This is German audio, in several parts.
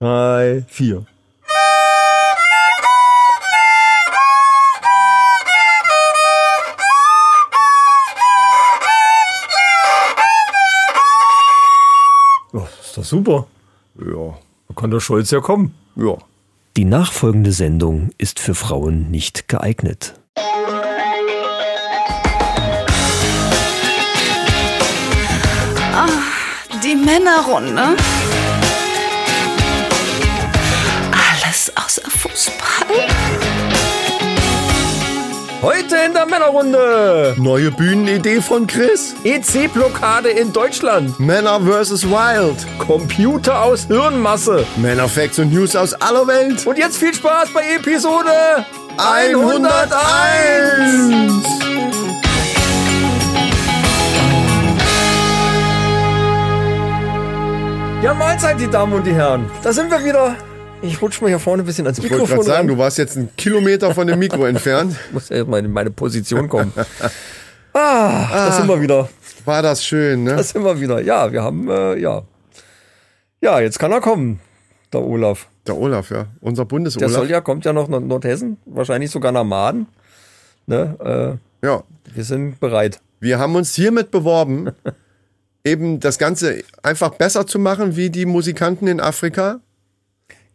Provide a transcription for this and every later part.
drei, vier. Ist doch super. Ja. Da kann der Scholz ja kommen. Ja. Die nachfolgende Sendung ist für Frauen nicht geeignet. Die Männerrunde. Männerrunde. Neue Bühnenidee von Chris. EC-Blockade in Deutschland. Männer vs. Wild. Computer aus Hirnmasse. Männerfacts und News aus aller Welt. Und jetzt viel Spaß bei Episode 101. Ja, Mahlzeit, die Damen und die Herren. Da sind wir wieder. Ich rutsch mal hier vorne ein bisschen ans Ich wollte Mikrofon gerade sagen, ran. du warst jetzt einen Kilometer von dem Mikro entfernt. Ich muss ja mal in meine Position kommen. Ah, da sind wir wieder. War das schön, ne? Da sind wir wieder. Ja, wir haben, äh, ja. Ja, jetzt kann er kommen, der Olaf. Der Olaf, ja. Unser Der Bundesolaf. soll ja, kommt ja noch nach Nordhessen, wahrscheinlich sogar nach Maden. Ne, ja. äh, wir sind bereit. Wir haben uns hiermit beworben, eben das Ganze einfach besser zu machen wie die Musikanten in Afrika.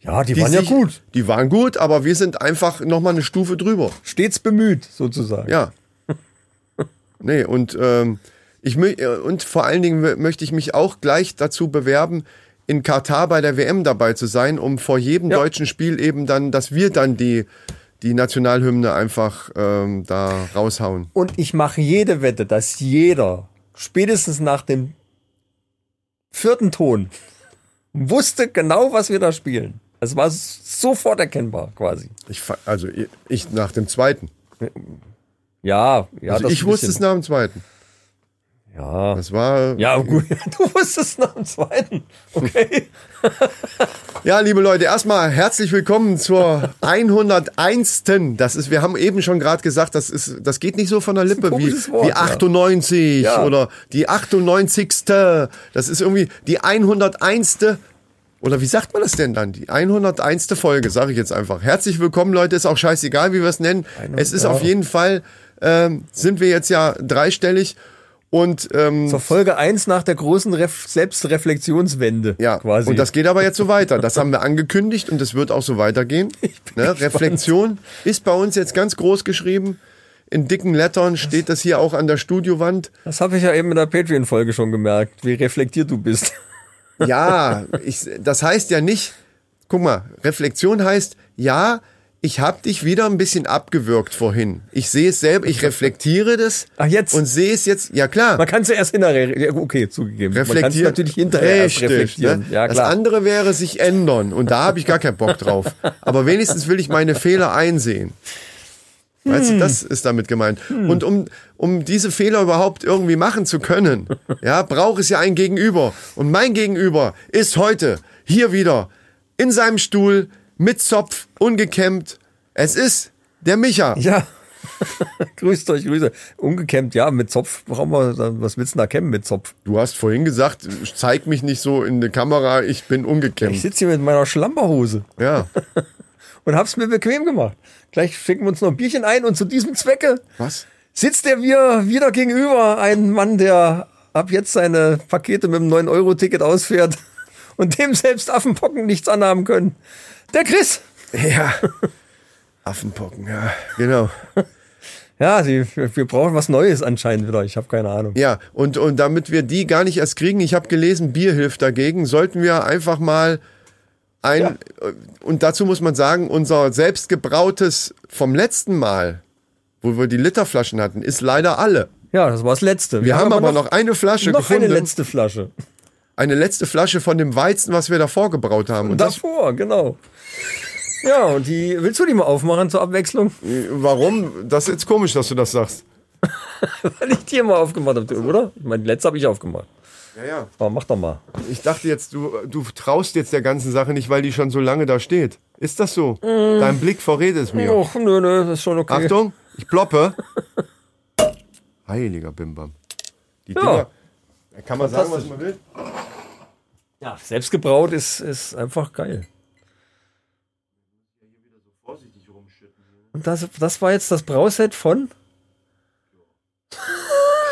Ja, die, Die waren ja sich- gut. Die waren gut, aber wir sind einfach nochmal eine Stufe drüber. Stets bemüht, sozusagen. Ja. Nee, und, ähm, ich, äh, und vor allen Dingen mö- möchte ich mich auch gleich dazu bewerben, in Katar bei der WM dabei zu sein, um vor jedem Ja. deutschen Spiel eben dann, dass wir dann die, die Nationalhymne einfach ähm, da raushauen. Und ich mache jede Wette, dass jeder spätestens nach dem vierten Ton wusste genau, was wir da spielen. Es war sofort erkennbar, quasi. Ich, also ich, nach dem zweiten. Ja, ja. Also ich wusste es nach dem zweiten. Ja. Das war. Ja, gut. Du wusstest nach dem zweiten. Okay. Ja, liebe Leute, erstmal herzlich willkommen zur 101. Das ist, wir haben eben schon gerade gesagt, das ist, das geht nicht so von der Lippe wie, Wort, wie ja. 98 Ja. oder die 98. Das ist irgendwie die 101. Oder wie sagt man das denn dann? Die 101. Folge, sage ich jetzt einfach. Herzlich willkommen, Leute. Ist auch scheißegal, wie wir es nennen. Es ist auf jeden Fall, ähm, sind wir jetzt ja dreistellig und ähm, Zur Folge 1 nach der großen Ref Selbstreflexionswende. Ja, quasi. und das geht aber jetzt so weiter. Das haben wir angekündigt und es wird auch so weitergehen. Ne? Reflexion ist bei uns jetzt ganz groß geschrieben. In dicken Lettern steht das hier auch an der Studiowand. das habe ich ja eben in der Patreon-Folge schon gemerkt, wie reflektiert du bist. Ja, ich, das heißt ja nicht, guck mal, Reflexion heißt, ja, ich habe dich wieder ein bisschen abgewürgt vorhin. Ich sehe es selber, ich reflektiere das Ach, jetzt? und sehe es jetzt, ja klar. Man kann es ja erst hinterher, okay, zugegeben. Man kann es reflektieren. natürlich hinterher Richtig, reflektieren. Ne? Ja, Das klar. andere wäre sich ändern und da habe ich gar keinen Bock drauf. Aber wenigstens will ich meine Fehler einsehen. Weißt Hm. du, das ist damit gemeint. Und um, um diese Fehler überhaupt irgendwie machen zu können, ja, braucht es ja ein Gegenüber. Und mein Gegenüber ist heute hier wieder in seinem Stuhl mit Zopf, ungekämmt. Es ist der Micha. Ja. grüßt euch, grüße. Ungekämmt, ja, mit Zopf brauchen wir, dann- was willst du da kämmen mit Zopf? Du hast vorhin gesagt, zeig mich nicht so in die Kamera, ich bin Ich ungekämmt. sitze hier mit meiner Schlamperhose Ja. und hab's mir bequem gemacht. Gleich schicken wir uns noch ein Bierchen ein und zu diesem Zwecke Was? sitzt er mir wieder gegenüber, ein Mann, der ab jetzt seine Pakete mit dem 9-Euro-Ticket ausfährt und dem selbst Affenpocken nichts anhaben können. Der Chris. Ja. Affenpocken, ja, genau. Ja, sie, wir brauchen was Neues anscheinend wieder. Ich habe keine Ahnung. Ja, und, und damit wir die gar nicht erst kriegen, ich habe gelesen, Bier hilft dagegen, sollten wir einfach mal ein, und dazu muss man sagen, unser selbstgebrautes vom letzten Mal, wo wir die Literflaschen hatten, ist leider alle. Ja, das war das Letzte. Wir, haben aber noch, eine Flasche noch gefunden. eine letzte Flasche. eine letzte Flasche von dem Weizen, was wir davor gebraut haben. Und das, Davor, genau. Ja, und die, willst du die mal aufmachen zur Abwechslung? warum? Das ist jetzt komisch, dass du das sagst. Weil ich die immer aufgemacht habe, oder? Ich meine, die letzte habe ich aufgemacht. Ja, ja. Oh, mach doch mal. Ich dachte jetzt, du, du traust jetzt der ganzen Sache nicht, weil die schon so lange da steht. Ist das so? Mm. Dein Blick verrät es mir. Och, nö, nö, das ist schon okay. Achtung, ich ploppe. Heiliger Bimbam. Die ja. Dinger, kann man sagen, was man will. Ja, selbstgebraut ist, ist einfach geil. Und das, das war jetzt das Brauset von?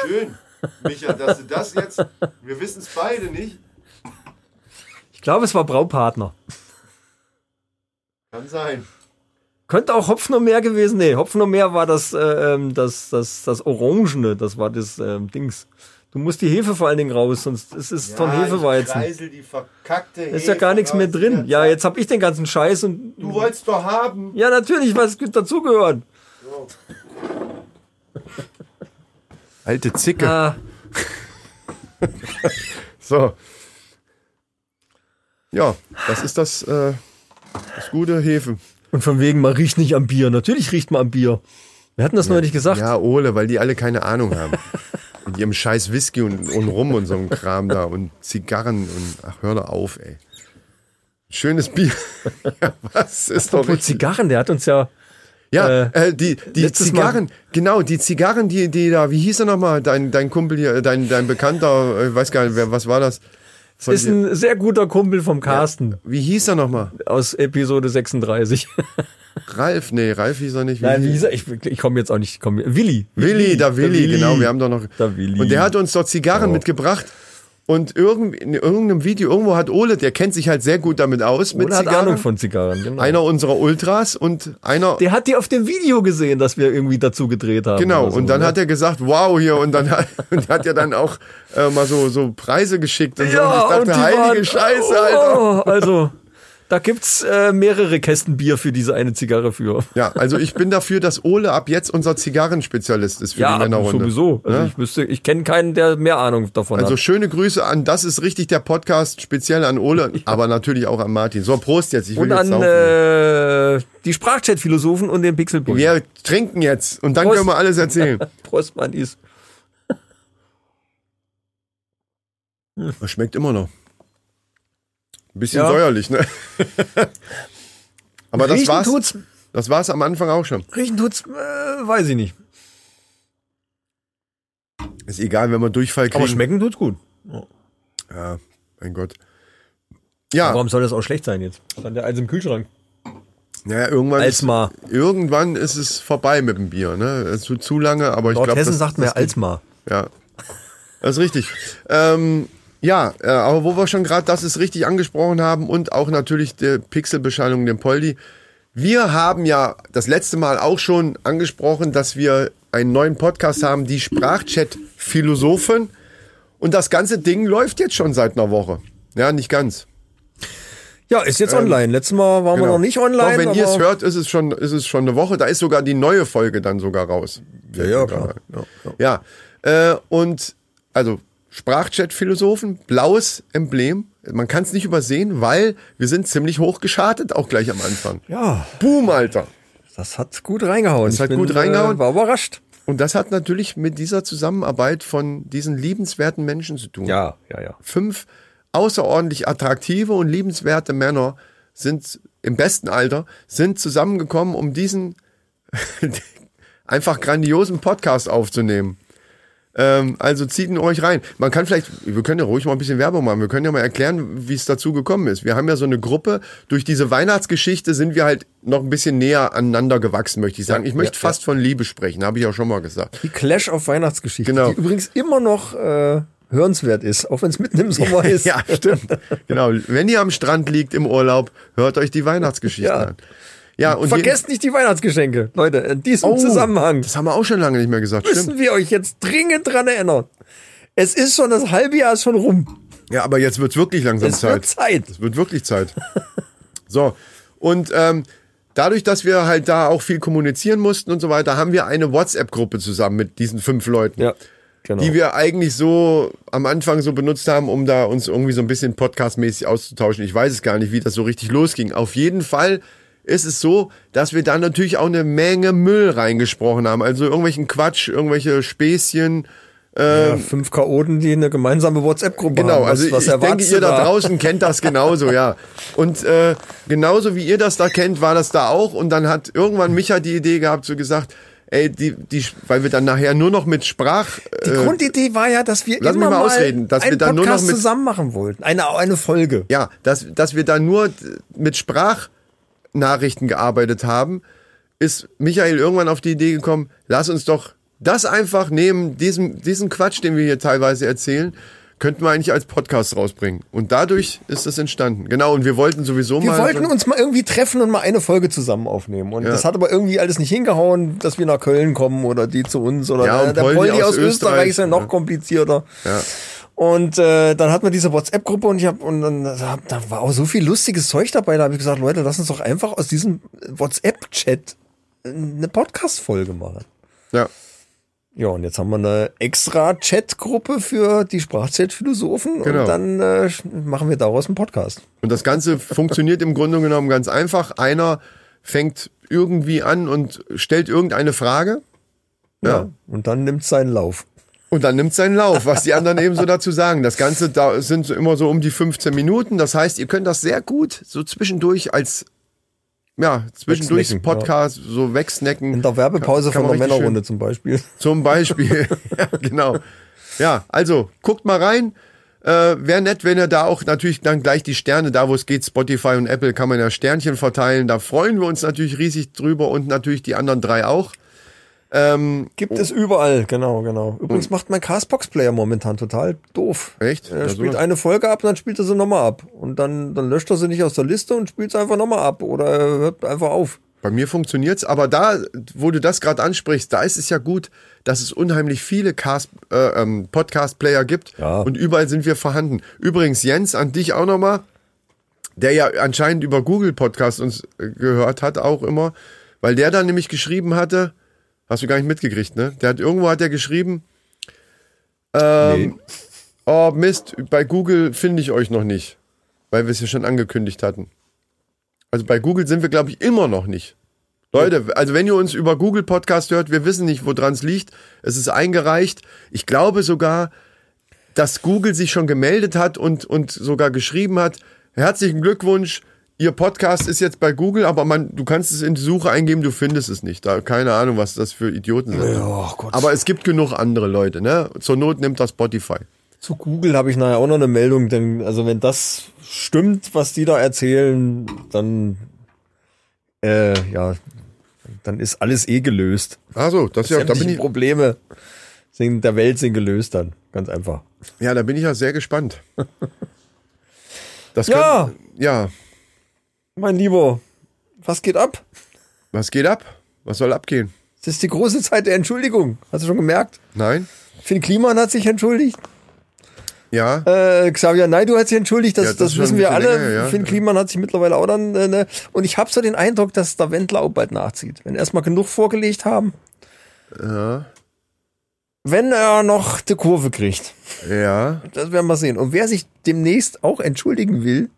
Schön. Micha, dass du das jetzt, wir wissen es beide nicht. Ich glaube, es war Braupartner. Kann sein. Könnte auch Hopfen und Meer gewesen. Nee, Hopfen und Meer war das, äh, ähm, das, das, das Orangene, das war das ähm, Dings. Du musst die Hefe vor allen Dingen raus, sonst ist es von Hefeweizen. kreisel die verkackte Ist ja gar nichts mehr drin. Ja, jetzt hab ich den ganzen Scheiß und. Du wolltest doch haben. Ja, natürlich, was dazugehört. Alte Zicke. Ah, So. Ja, das ist das, äh, das gute Hefe. und von wegen, man riecht nicht am Bier. Natürlich riecht man am Bier. Wir hatten das neulich gesagt. Ja, Ole, weil die alle keine Ahnung haben. Mit ihrem scheiß Whisky und, und Rum und so einem Kram da und Zigarren und ach, hör doch auf, ey. Schönes Bier. ja, was ist doch Apropos richtig. Zigarren, der hat uns ja. Ja, äh, äh, die, die Zigarren, genau, die Zigarren, die, die da, wie hieß er nochmal, dein, dein Kumpel hier, äh, dein, dein Bekannter, äh, ich weiß gar nicht, wer, was war das? Von Ist ein sehr guter Kumpel vom Carsten wie hieß er nochmal? aus Episode 36. Ralf? Nee, Ralf hieß er nicht. Nein, wie hieß er? Ich, ich komme jetzt auch nicht. Komm, Willi. Willi, da Willi, genau, wir haben doch noch. Der Willi. Und der hat uns dort Zigarren Ja. mitgebracht. Und irgend, in irgendeinem Video, irgendwo hat Ole, der kennt sich halt sehr gut damit aus, mit Ole hat Zigarren. Ahnung von Zigarren, genau. Einer unserer Ultras und einer. der hat die auf dem Video gesehen, dass wir irgendwie dazu gedreht haben. Genau, oder so, und dann ne? hat er gesagt, wow, hier, und dann hat, und hat ja dann auch äh, mal so, so Preise geschickt und so. Und ich Ja, und dachte, die heilige waren, Scheiße, Alter. Oh, also, da gibt's äh, mehrere Kästen Bier für diese eine Zigarre für. Ja, also ich bin dafür, dass Ole ab jetzt unser Zigarrenspezialist ist für die Männerrunde. sowieso. Also Ja? ich wüsste, ich kenne keinen, der mehr Ahnung davon Also hat. schöne Grüße an, das ist richtig der Podcast, speziell an Ole, aber natürlich auch an Martin. So, Prost jetzt, ich will Und jetzt an saufen. äh, die Sprachchat-Philosophen und den Pixelboy. Wir trinken jetzt und dann Prost. können wir alles erzählen. Prost, Mannis. Das schmeckt immer noch. Ein bisschen Ja. säuerlich, ne? aber das war's. tut's, Das war's am Anfang auch schon. riechen tut's, äh, weiß ich nicht. Ist egal, wenn wir Durchfall kriegen. Aber schmecken tut's gut. Ja, mein Gott. Ja, Warum soll das auch schlecht sein jetzt? Stand der eins im Kühlschrank. naja, irgendwann, ist, Alsmar. irgendwann ist es vorbei mit dem Bier. Ne? Es tut zu lange, aber ich glaube, Hessen das, sagt mehr Alsmar. Ja, das ist richtig. Ähm, ja, äh, aber wo wir schon gerade das ist richtig angesprochen haben und auch natürlich die Pixelbeschallung, den Poldi. Wir haben ja das letzte Mal auch schon angesprochen, dass wir einen neuen Podcast haben, die Sprachchat-Philosophen. Und das ganze Ding läuft jetzt schon seit einer Woche. Ja, nicht ganz. Ja, ist jetzt online. Letztes Mal waren wir noch nicht online. Doch, wenn ihr es hört, ist es, schon, ist es schon eine Woche. Da ist sogar die neue Folge dann sogar raus. Ja, ja, klar. Ja, ja. Ja, äh, und also Sprachchat-Philosophen, blaues Emblem. Man kann es nicht übersehen, weil wir sind ziemlich hoch geschartet, auch gleich am Anfang. ja, Boom, Alter. das hat gut reingehauen. Das Ich hat bin, gut reingehauen. Äh, war überrascht. Und das hat natürlich mit dieser Zusammenarbeit von diesen liebenswerten Menschen zu tun. Ja, ja, ja. Fünf außerordentlich attraktive und liebenswerte Männer sind im besten Alter, sind zusammengekommen, um diesen einfach grandiosen Podcast aufzunehmen. Ähm, also zieht ihn euch rein. Man kann vielleicht, wir können ja ruhig mal ein bisschen Werbung machen. Wir können ja mal erklären, wie es dazu gekommen ist. Wir haben ja so eine Gruppe. Durch diese Weihnachtsgeschichte sind wir halt noch ein bisschen näher aneinander gewachsen, möchte ich sagen. Ich möchte ja, fast von Liebe sprechen, habe ich auch schon mal gesagt. Die Clash of Weihnachtsgeschichte, Genau. die übrigens immer noch äh, hörenswert ist, auch wenn es mitten im Sommer ist. Ja, stimmt. genau. Wenn ihr am Strand liegt im Urlaub, hört euch die Weihnachtsgeschichten Ja. an. Ja, und Vergesst nicht die Weihnachtsgeschenke, Leute. In diesem Oh, Zusammenhang Das haben wir auch schon lange nicht mehr gesagt. Stimmt. müssen wir euch jetzt dringend dran erinnern. Es ist schon das halbe Jahr ist schon rum. Ja, aber jetzt wird's wirklich langsam Es Zeit. wird Zeit. Es wird wirklich Zeit. so. Und ähm, dadurch, dass wir halt da auch viel kommunizieren mussten und so weiter, haben wir eine WhatsApp-Gruppe zusammen mit diesen fünf Leuten. Ja, genau. Die wir eigentlich so am Anfang so benutzt haben, um da uns irgendwie so ein bisschen podcastmäßig auszutauschen. Ich weiß es gar nicht, wie das so richtig losging. Auf jeden Fall ist es so, dass wir da natürlich auch eine Menge Müll reingesprochen haben. Also irgendwelchen Quatsch, irgendwelche Späßchen. ja, fünf Chaoten, die eine gemeinsame WhatsApp-Gruppe Genau, haben. Was, also was ich denke, ihr da draußen kennt das genauso, ja. Und äh, genauso wie ihr das da kennt, war das da auch. Und dann hat irgendwann Micha die Idee gehabt, so gesagt, ey, die, die, weil wir dann nachher nur noch mit Sprach. Die äh, Grundidee war ja, dass wir lass immer mich mal mal ausreden, dass wir dann nur noch Podcast mit- zusammen machen wollten. Eine, eine Folge. ja, dass, dass wir da nur mit Sprachnachrichten gearbeitet haben. ist Michael irgendwann auf die Idee gekommen, lass uns doch das einfach nehmen, diesen, diesen Quatsch, den wir hier teilweise erzählen, könnten wir eigentlich als Podcast rausbringen. Und dadurch ist das entstanden. Genau, und wir wollten sowieso Wir mal. wollten uns mal irgendwie treffen und mal eine Folge zusammen aufnehmen. Und Ja. das hat aber irgendwie alles nicht hingehauen, dass wir nach Köln kommen oder die zu uns oder Ja, und der Poldi Poldi aus aus Österreich Österreich, ist ja noch komplizierter. Ja. Und äh, dann hat man diese WhatsApp-Gruppe und ich hab, und dann da war auch so viel lustiges Zeug dabei. Da habe ich gesagt, Leute, lass uns doch einfach aus diesem WhatsApp-Chat eine Podcast-Folge machen. ja. Ja, und jetzt haben wir eine extra Chat-Gruppe für die Sprachchat-Philosophen Genau. und dann äh, machen wir daraus einen Podcast. Und das Ganze funktioniert im Grunde genommen ganz einfach. Einer fängt irgendwie an und stellt irgendeine Frage. Ja. Und dann nimmt seinen Lauf. Und dann nimmt seinen Lauf, was die anderen eben so dazu sagen. Das Ganze da sind so immer so um die 15 Minuten. Das heißt, ihr könnt das sehr gut so zwischendurch als ja, zwischendurch Podcast so wegsnacken. In der Werbepause Kann- kann von der Männerrunde zum Beispiel. Zum Beispiel. ja, genau. Ja, also guckt mal rein. Äh, Wäre nett, wenn ihr da auch natürlich dann gleich die Sterne, da wo es geht, Spotify und Apple, kann man ja Sternchen verteilen. Da freuen wir uns natürlich riesig drüber und natürlich die anderen drei auch. Ähm, Gibt es überall, genau, genau. Übrigens macht mein Castbox-Player momentan total doof. Echt? Er spielt eine Folge ab und dann spielt er sie nochmal ab. Und dann, dann löscht er sie nicht aus der Liste und spielt sie einfach nochmal ab. Oder er hört einfach auf. Bei mir funktioniert's, aber da, wo du das gerade ansprichst, da ist es ja gut, dass es unheimlich viele Cast, äh, ähm, Podcast-Player gibt Ja. und überall sind wir vorhanden. Übrigens, Jens, an dich auch nochmal, der ja anscheinend über Google Podcast uns äh, gehört hat, auch immer, weil der dann nämlich geschrieben hatte, hast du gar nicht mitgekriegt, ne? Der hat irgendwo hat er geschrieben, ähm, oh Mist, bei Google finde ich euch noch nicht, weil wir es ja schon angekündigt hatten. Also bei Google sind wir, glaube ich, immer noch nicht. Leute, also wenn ihr uns über Google Podcast hört, wir wissen nicht, woran es liegt. Es ist eingereicht. Ich glaube sogar, dass Google sich schon gemeldet hat und, und sogar geschrieben hat, herzlichen Glückwunsch, Ihr Podcast ist jetzt bei Google, aber man, du kannst es in die Suche eingeben, du findest es nicht. Da, keine Ahnung, was das für Idioten sind. Ja, Gott. Aber es gibt genug andere Leute, ne? Zur Not nimmt das Spotify. Zu Google habe ich nachher auch noch eine Meldung, denn also wenn das stimmt, was die da erzählen, dann äh, ja, dann ist alles eh gelöst. Also, das ja, da bin ich, Probleme sind, der Welt sind gelöst dann. Ganz einfach. ja, da bin ich ja sehr gespannt. Das Ja. Kann, ja. Mein Lieber, was geht ab? Was geht ab? Was soll abgehen? Es ist die große Zeit der Entschuldigung. Hast du schon gemerkt? Nein? Finn Kliman hat sich entschuldigt. Ja? Äh, Xavier Naidu hat sich entschuldigt, das, Ja, das das, wissen wir alle. länger, ja. Finn Kliman hat sich mittlerweile auch dann. Äh, ne? Und ich habe so den Eindruck, dass der Wendler auch bald nachzieht. Wenn erstmal genug vorgelegt haben. Ja. Wenn er noch die Kurve kriegt. Ja. Das werden wir sehen. Und wer sich demnächst auch entschuldigen will,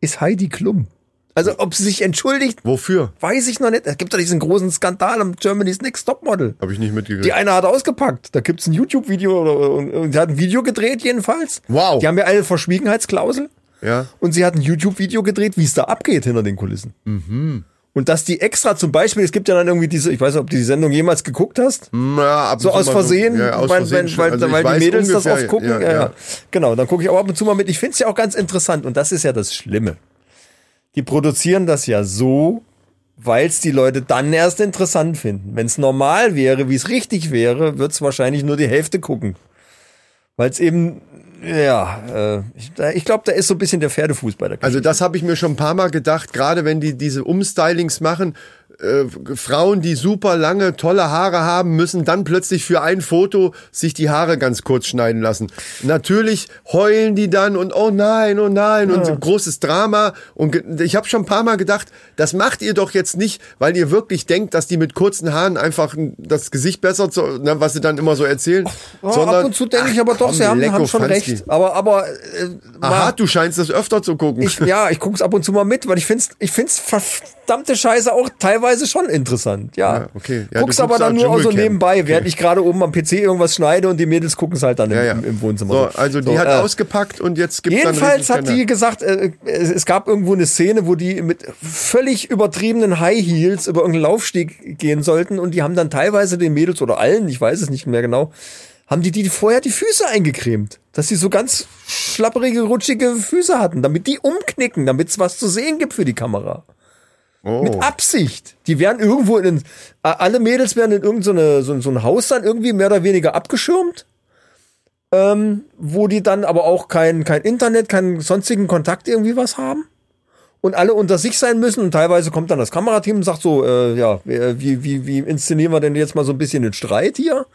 ist Heidi Klum. Also ob sie sich entschuldigt, Wofür? weiß ich noch nicht. Es gibt doch diesen großen Skandal am Germany's Next Topmodel. Habe ich nicht mitgekriegt. Die eine hat ausgepackt. Da gibt's ein YouTube-Video oder und, und sie hat ein Video gedreht jedenfalls. Wow. Die haben ja eine Verschwiegenheitsklausel ja. und sie hat ein YouTube-Video gedreht, wie es da abgeht hinter den Kulissen. Mhm. Und dass die extra zum Beispiel, es gibt ja dann irgendwie diese, ich weiß nicht, ob du die Sendung jemals geguckt hast, Ja, so aus Versehen, ja, aus weil, Versehen weil, Also weil die Mädels das ungefähr, oft gucken. Ja, ja, Genau, dann gucke ich auch ab und zu mal mit. Ich finde es ja auch ganz interessant und das ist ja das Schlimme. Die produzieren das ja so, weil es die Leute dann erst interessant finden. Wenn es normal wäre, wie es richtig wäre, wird es wahrscheinlich nur die Hälfte gucken. Weil es eben, ja, äh, ich, ich glaube, da ist so ein bisschen der Pferdefuß bei der Geschichte. Also das habe ich mir schon ein paar Mal gedacht, gerade wenn die diese Umstylings machen, äh, Frauen, die super lange, tolle Haare haben, müssen dann plötzlich für ein Foto sich die Haare ganz kurz schneiden lassen. Natürlich heulen die dann und oh nein, oh nein und ein großes Drama. Und ich habe schon ein paar Mal gedacht, das macht ihr doch jetzt nicht, weil ihr wirklich denkt, dass die mit kurzen Haaren einfach das Gesicht besser, zu, ne, was sie dann immer so erzählen. Ja, sondern, ab und zu denke ich aber doch, komm, sie haben, haben schon Franzki. recht. Aber, aber äh, Aha, mal- du scheinst das öfter zu gucken. ich, ja, ich guck's ab und zu mal mit, weil ich find's, ich find's verdammte Scheiße auch teilweise schon interessant. Ja, Ja, okay. Ja, guck's du aber guckst dann auch nur so nebenbei, während ich gerade oben am PC irgendwas schneide und die Mädels gucken's halt dann im, Ja, im, im Wohnzimmer. So, also die So, hat äh, ausgepackt und jetzt gibt's Jedenfalls hat die gesagt, äh, es, es gab irgendwo eine Szene, wo die mit völlig übertriebenen High Heels über irgendeinen Laufsteg gehen sollten und die haben dann teilweise den Mädels oder allen, ich weiß es nicht mehr genau, haben die die vorher die Füße eingecremt, dass sie so ganz schlapperige, rutschige Füße hatten, damit die umknicken, damit es was zu sehen gibt für die Kamera. Oh. Mit Absicht. Die werden irgendwo in, alle Mädels werden in irgendein so, so ein Haus dann irgendwie mehr oder weniger abgeschirmt. Ähm, wo die dann aber auch kein, kein Internet, keinen sonstigen Kontakt irgendwie was haben. Und alle unter sich sein müssen und teilweise kommt dann das Kamerateam und sagt so, äh, ja, wie, wie, wie inszenieren wir denn jetzt mal so ein bisschen den Streit hier?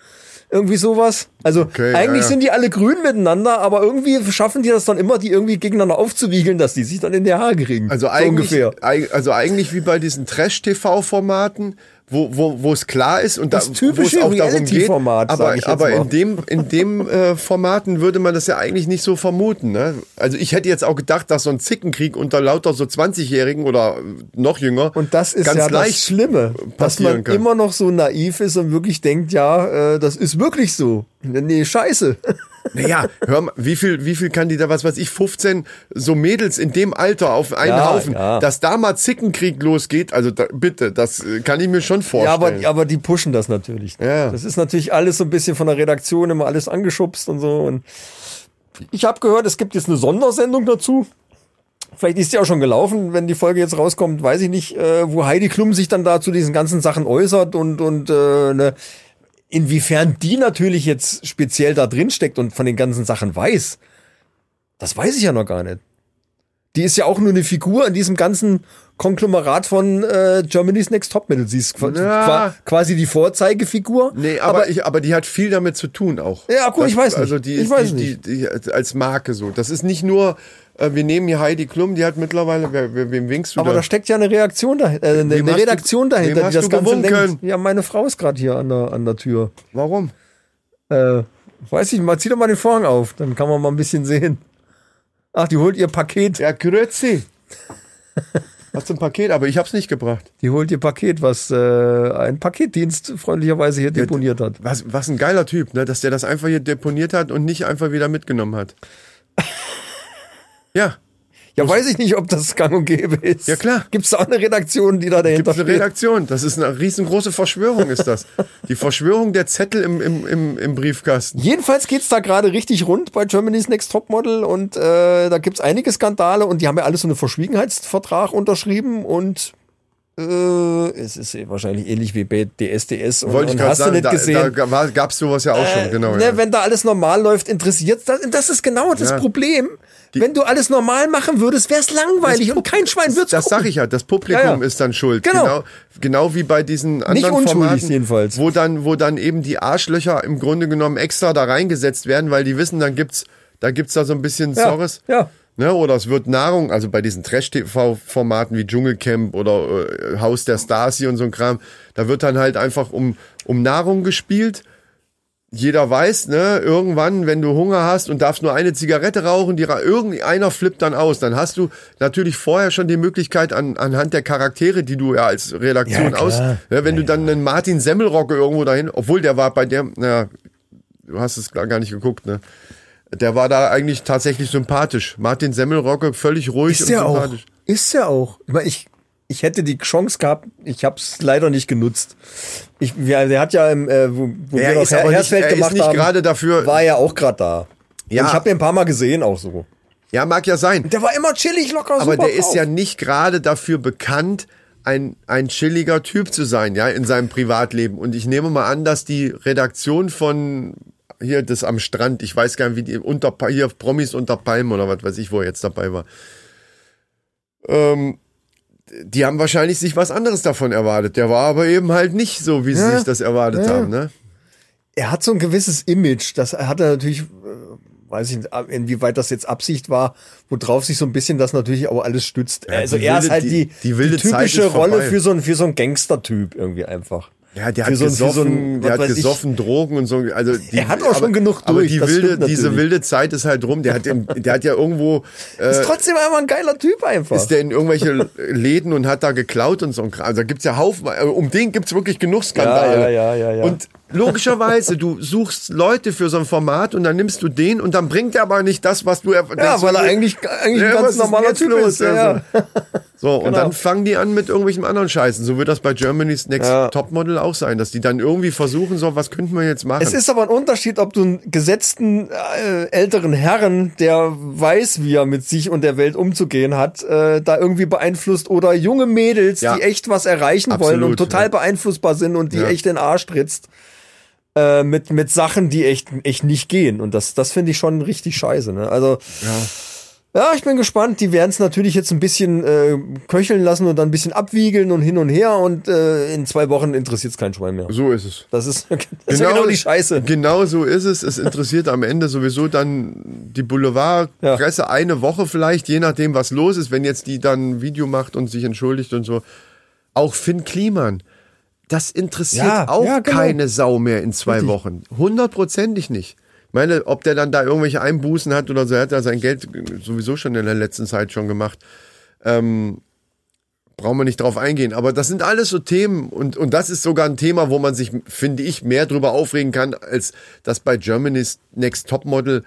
Irgendwie sowas. Also Okay, eigentlich ja, ja. sind die alle grün miteinander, aber irgendwie schaffen die das dann immer, die irgendwie gegeneinander aufzuwiegeln, dass die sich dann in die Haare kriegen. Also so eigentlich, ungefähr. also eigentlich wie bei diesen Trash-TV-Formaten, wo, wo, wo es klar ist und Das da, typische auch darum geht. Reality-Format, Aber, ich aber mal. in dem, in dem äh, Formaten würde man das ja eigentlich nicht so vermuten. Ne? Also ich hätte jetzt auch gedacht, dass so ein Zickenkrieg unter lauter so 20-Jährigen oder noch jünger Und das ist ganz ja das leicht Schlimme, dass man kann. immer noch so naiv ist und wirklich denkt, ja, äh, das ist wirklich so. Nee, scheiße. Naja, hör mal, wie viel, wie viel kann die da, was weiß ich, 15 so Mädels in dem Alter auf einen Ja, Haufen, ja. dass da mal Zickenkrieg losgeht, also da, bitte, das äh, kann ich mir schon Ja, vorstellen. aber, aber die pushen das natürlich. Ja. Das ist natürlich alles so ein bisschen von der Redaktion immer alles angeschubst und so. Und ich habe gehört, es gibt jetzt eine Sondersendung dazu. Vielleicht ist die auch schon gelaufen, wenn die Folge jetzt rauskommt, weiß ich nicht, äh, wo Heidi Klum sich dann da zu diesen ganzen Sachen äußert und, und äh, ne, inwiefern die natürlich jetzt speziell da drin steckt und von den ganzen Sachen weiß, das weiß ich ja noch gar nicht. Die ist ja auch nur eine Figur in diesem ganzen Konglomerat von äh, Germany's Next Topmodel. Sie ist Ja. qua- quasi die Vorzeigefigur. Nee, aber, ich, aber die hat viel damit zu tun auch. Ja, gut, ich weiß nicht. Also die Ich ist weiß die, die, die, als Marke so. Das ist nicht nur, wir nehmen hier Heidi Klum, die hat mittlerweile, wer, wem winkst du aber da? da steckt ja eine Reaktion dahinter, äh, eine, eine du- Redaktion wem dahinter, die das du Ganze gewunken? lenkt. Ja, meine Frau ist gerade hier an der, an der Tür. Warum? Äh, weiß ich, mal zieh doch mal den Vorhang auf, dann kann man mal ein bisschen sehen. Ach, die holt ihr Paket. Ja, Grüezi. Hast du ein Paket? Aber ich hab's nicht gebracht. Die holt ihr Paket, was äh, ein Paketdienst freundlicherweise hier deponiert hat. Was, was ein geiler Typ, ne? dass der das einfach hier deponiert hat und nicht einfach wieder mitgenommen hat. Ja, Ja, weiß ich nicht, ob das gang und gäbe ist. Ja, klar. Gibt es da auch eine Redaktion, die da dahinter Gibt's eine steht? Redaktion. Das ist eine riesengroße Verschwörung, ist das. Die Verschwörung der Zettel im, im, im, im Briefkasten. Jedenfalls geht's da gerade richtig rund bei Germany's Next Topmodel und äh, da gibt's einige Skandale und die haben ja alles so einen Verschwiegenheitsvertrag unterschrieben und äh, es ist wahrscheinlich ähnlich wie bei DSDS Wollte ich gerade hast du sagen, nicht da, gesehen. da war- gab's sowas ja auch schon, genau. ne, ja. Wenn da alles normal läuft, interessiert das. Das ist genau das Ja. Problem. wenn du alles normal machen würdest, wär's langweilig und kein Schwein wird's Das gucken. sag ich ja, das Publikum Ja, ist dann schuld. Genau. Genau, genau wie bei diesen anderen unschuldig Formaten, jedenfalls. Wo dann, wo dann eben die Arschlöcher im Grunde genommen extra da reingesetzt werden, weil die wissen, dann gibt's, da gibt's da so ein bisschen Ja, Sorris. ja. Ne, oder es wird Nahrung, also bei diesen Trash-TV-Formaten wie Dschungelcamp oder äh, Haus der Stars hier und so ein Kram, da wird dann halt einfach um, um Nahrung gespielt. Jeder weiß, ne, irgendwann, wenn du Hunger hast und darfst nur eine Zigarette rauchen, die, irgendeiner flippt dann aus. Dann hast du natürlich vorher schon die Möglichkeit an, anhand der Charaktere, die du ja als Redaktion Ja, aus, ne, wenn du dann einen Martin Semmelrocke irgendwo dahin, obwohl der war bei der, naja, du hast es gar nicht geguckt, ne? Der war da eigentlich tatsächlich sympathisch. Martin Semmelrocke völlig ruhig Ist und ja auch. sympathisch. Ist ja auch. Ich, meine, ich, ich hätte die Chance gehabt, ich habe es leider nicht genutzt. Ich, ja, der hat ja, im, äh, wo, wo Er wir noch ist aber nicht- er ist gemacht nicht haben, gerade dafür- war er auch gerade da. Ja. Und ich habe ihn ein paar Mal gesehen auch so. Ja, mag ja sein. Der war immer chillig, locker, Aber der ist drauf. ja nicht gerade dafür bekannt, ein, ein chilliger Typ zu sein, ja, in seinem Privatleben. Und ich nehme mal an, dass die Redaktion von hier das am Strand, ich weiß gar nicht, wie die unter hier Promis unter Palmen oder was weiß ich, wo er jetzt dabei war. Ähm, die haben wahrscheinlich sich was anderes davon erwartet. Der war aber eben halt nicht so, wie sie Ja. sich das erwartet Ja. haben, ne? er hat so ein gewisses Image, das hat er natürlich, äh, weiß ich nicht, inwieweit das jetzt Absicht war, worauf sich so ein bisschen das natürlich auch alles stützt. also die er ist wilde- halt die- die, die typische ist Rolle für so, ein, für so einen Gangster-Typ irgendwie einfach. Ja, der hat so so gesoffen, ein, der hat weiß ich. gesoffen, Drogen und so. Also die, Er hat auch schon genug Aber durch, die das wilde, diese wilde Zeit ist halt rum. Der hat, in, der hat ja irgendwo, äh, Ist trotzdem einfach ein geiler Typ einfach. ist der in irgendwelche Läden und hat da geklaut und so. Also da gibt's ja Haufen, äh, um den gibt's wirklich genug Skandale. Ja, ja, ja, ja, ja. Und logischerweise, du suchst Leute für so ein Format und dann nimmst du den und dann bringt er aber nicht das, was du ja, denkst, weil er eigentlich, eigentlich Ja, ein ganz normaler Typ ist. Ja. So, und Genau. dann fangen die an mit irgendwelchen anderen Scheißen. So wird das bei Germany's Next Ja. Topmodel auch sein, dass die dann irgendwie versuchen, so, was könnten wir jetzt machen? Es ist aber ein Unterschied, ob du einen gesetzten äh, älteren Herren, der weiß, wie er mit sich und der Welt umzugehen hat, äh, da irgendwie beeinflusst oder junge Mädels, Ja. die echt was erreichen wollen Absolut, und total beeinflussbar sind und die echt den Arsch trittst. Äh, mit, mit Sachen, die echt, echt nicht gehen. Und das, das finde ich schon richtig scheiße. Ne? Also, ja, ich bin gespannt. Die werden es natürlich jetzt ein bisschen äh, köcheln lassen und dann ein bisschen abwiegeln und hin und her. Und äh, in zwei Wochen interessiert es kein Schwein mehr. so ist es. Das ist, das ist ja genau die Scheiße. Genau so ist es. Es interessiert am Ende sowieso dann die Boulevardpresse eine Woche vielleicht, je nachdem, was los ist. Wenn jetzt die dann ein Video macht und sich entschuldigt und so. Auch Finn Kliman. Das interessiert Ja, auch ja, genau. keine Sau mehr in zwei Richtig. Wochen. Hundertprozentig nicht. Ich meine, ob der dann da irgendwelche Einbußen hat oder so, er hat ja sein Geld sowieso schon in der letzten Zeit schon gemacht. Ähm, brauchen wir nicht drauf eingehen. Aber das sind alles so Themen und, und das ist sogar ein Thema, wo man sich, finde ich, mehr drüber aufregen kann, als dass bei Germany's Next Topmodel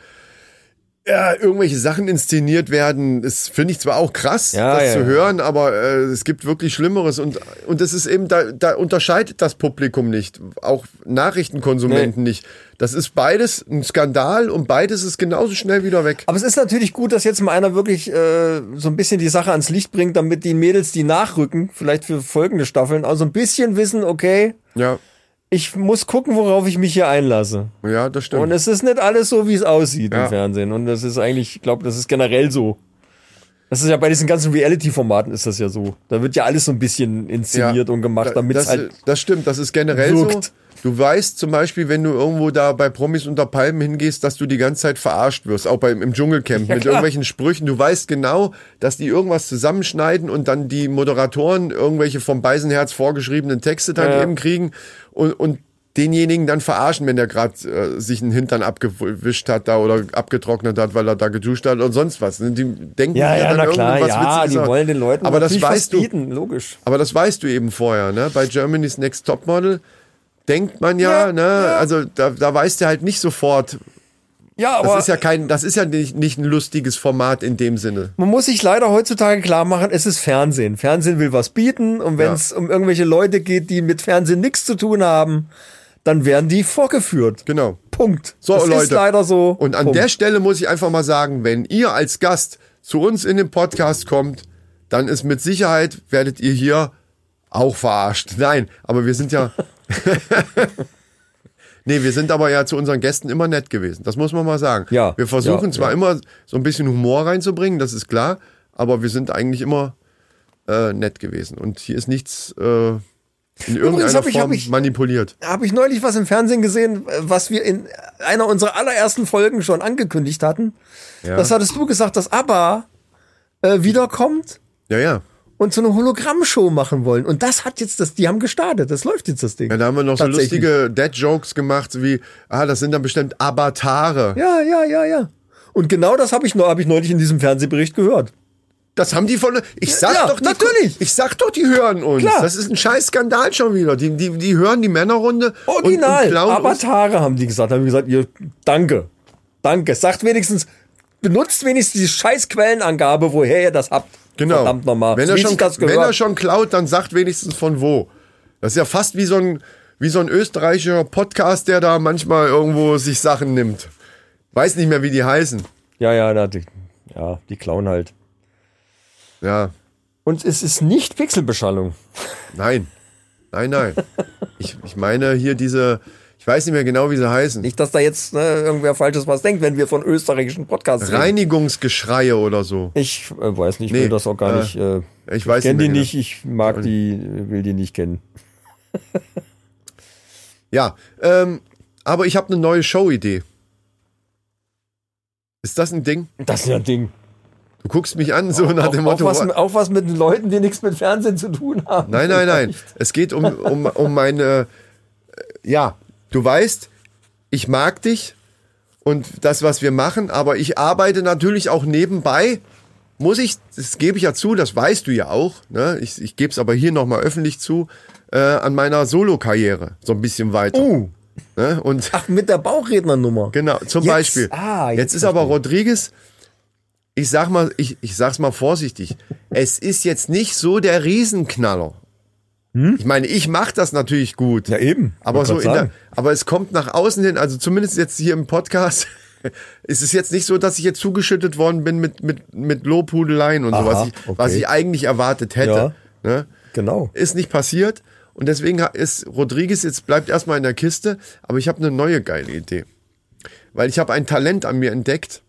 ja, irgendwelche Sachen inszeniert werden. Das finde ich zwar auch krass, Ja, das ja, zu hören, aber äh, es gibt wirklich Schlimmeres und, und das ist eben, da, da unterscheidet das Publikum nicht, auch Nachrichtenkonsumenten nicht. Das ist beides ein Skandal und beides ist genauso schnell wieder weg. Aber es ist natürlich gut, dass jetzt mal einer wirklich äh, so ein bisschen die Sache ans Licht bringt, damit die Mädels, die nachrücken, vielleicht für folgende Staffeln, auch so ein bisschen wissen, okay, Ja, ich muss gucken, worauf ich mich hier einlasse. ja, das stimmt. Und es ist nicht alles so, wie es aussieht Ja. im Fernsehen. Und das ist eigentlich, ich glaube, das ist generell so. Das ist ja bei diesen ganzen Reality-Formaten ist das ja so. Da wird ja alles so ein bisschen inszeniert und gemacht, damit es das, halt. das stimmt, das ist generell wirkt. so. Du weißt zum Beispiel, wenn du irgendwo da bei Promis unter Palmen hingehst, dass du die ganze Zeit verarscht wirst, auch beim, im Dschungelcamp mit klar. irgendwelchen Sprüchen. Du weißt genau, dass die irgendwas zusammenschneiden und dann die Moderatoren irgendwelche vom Beisenherz vorgeschriebenen Texte dann Ja. eben kriegen und, und denjenigen dann verarschen, wenn der gerade äh, sich einen Hintern abgewischt hat da oder abgetrocknet hat, weil er da geduscht hat und sonst was. Die denken Ja, sich ja, dann na klar, irgendwas ja, die Witziges wollen den Leuten Aber das weißt du, logisch. aber das weißt du eben vorher, ne? Bei Germany's Next Topmodel denkt man ja, Ja, ne? ja. Also da, da weißt du halt nicht sofort. Ja, Das aber ist ja kein, das ist ja nicht, nicht ein lustiges Format in dem Sinne. man muss sich leider heutzutage klar machen, es ist Fernsehen. Fernsehen will was bieten und wenn es um irgendwelche Leute geht, die mit Fernsehen nichts zu tun haben, dann werden die vorgeführt. Genau. Punkt. So, das Leute. ist leider so. Und an Punkt. der Stelle muss ich einfach mal sagen, wenn ihr als Gast zu uns in den Podcast kommt, dann ist mit Sicherheit, werdet ihr hier auch verarscht. Nein, aber wir sind ja. nee, wir sind aber ja zu unseren Gästen immer nett gewesen. Das muss man mal sagen. Ja, Wir versuchen ja, zwar ja. immer so ein bisschen Humor reinzubringen, das ist klar, aber wir sind eigentlich immer äh, nett gewesen. Und hier ist nichts äh, in irgendeiner hab ich- hab Form ich- manipuliert. habe ich neulich was im Fernsehen gesehen, was wir in einer unserer allerersten Folgen schon angekündigt hatten. Ja. Das hattest du gesagt, dass ABBA äh, wiederkommt Ja, ja. Und so eine Hologrammshow machen wollen. Und das hat jetzt das, die haben gestartet. Das läuft jetzt das Ding. Ja, da haben wir noch so lustige Dead-Jokes gemacht, wie, ah, das sind dann bestimmt Avatare. Ja, ja, ja, ja. Und genau das habe ich, hab ich neulich in diesem Fernsehbericht gehört. Das haben die von, ich sag Ja, doch, die, natürlich. ich sag doch, die hören uns. Klar. Das ist ein scheiß Skandal schon wieder. Die, die, die hören die Männerrunde Original. und, und klauen uns. Avatare haben die gesagt. Haben gesagt, ihr, danke. Danke. Sagt wenigstens, benutzt wenigstens die scheiß Quellenangabe, woher ihr das habt. Genau. Verdammt nochmal. Wenn, er schon, wenn er schon klaut, dann sagt wenigstens von wo. Das ist ja fast wie so ein, wie so ein österreichischer Podcast, der da manchmal irgendwo sich Sachen nimmt. Weiß nicht mehr, wie die heißen. Ja, ja, na, die, ja, die klauen halt. Ja, Und es ist nicht Pixelbeschallung. nein. Nein, nein. Ich, ich meine hier diese, weiß nicht mehr genau, wie sie heißen. Nicht, dass da jetzt ne, irgendwer Falsches was denkt, wenn wir von österreichischen Podcasts reden. Reinigungsgeschreie oder so. Ich äh, weiß nicht, ich Nee, will das auch gar äh, nicht. Äh, ich weiß kenne die nicht mehr nicht, ich mag die, will die nicht kennen. Ja, ähm, aber ich habe eine neue Show-Idee. Ist das ein Ding? Das ist ja ein Ding. Du guckst mich an, so nach Auch, dem auch, Motto. was, auch was mit Leuten, die nichts mit Fernsehen zu tun haben. Nein, nein, nein. Es geht um, um, um meine. äh, Ja, du weißt, ich mag dich und das, was wir machen, aber ich arbeite natürlich auch nebenbei. Muss ich, das gebe ich ja zu, das weißt du ja auch. Ne? Ich, ich gebe es aber hier nochmal öffentlich zu, äh, an meiner Solo-Karriere so ein bisschen weiter. Oh. Ne? Und Ach, mit der Bauchrednernummer. Genau, zum Jetzt- Beispiel. ah, jetzt jetzt ist aber Rodriguez. ich sag mal, ich, ich sag's mal vorsichtig, es ist jetzt nicht so der Riesenknaller. Ich meine, ich mache das natürlich gut. Hm? Ja, eben. Aber so der, aber es kommt nach außen hin, also zumindest jetzt hier im Podcast, ist es jetzt nicht so, dass ich jetzt zugeschüttet worden bin mit, mit, mit Lobhudeleien und so, Aha, was ich, okay. was ich eigentlich erwartet hätte. Ne? Genau. Ist nicht passiert. Und deswegen ist Rodriguez jetzt bleibt erstmal in der Kiste, aber ich habe eine neue geile Idee. Weil ich habe ein Talent an mir entdeckt,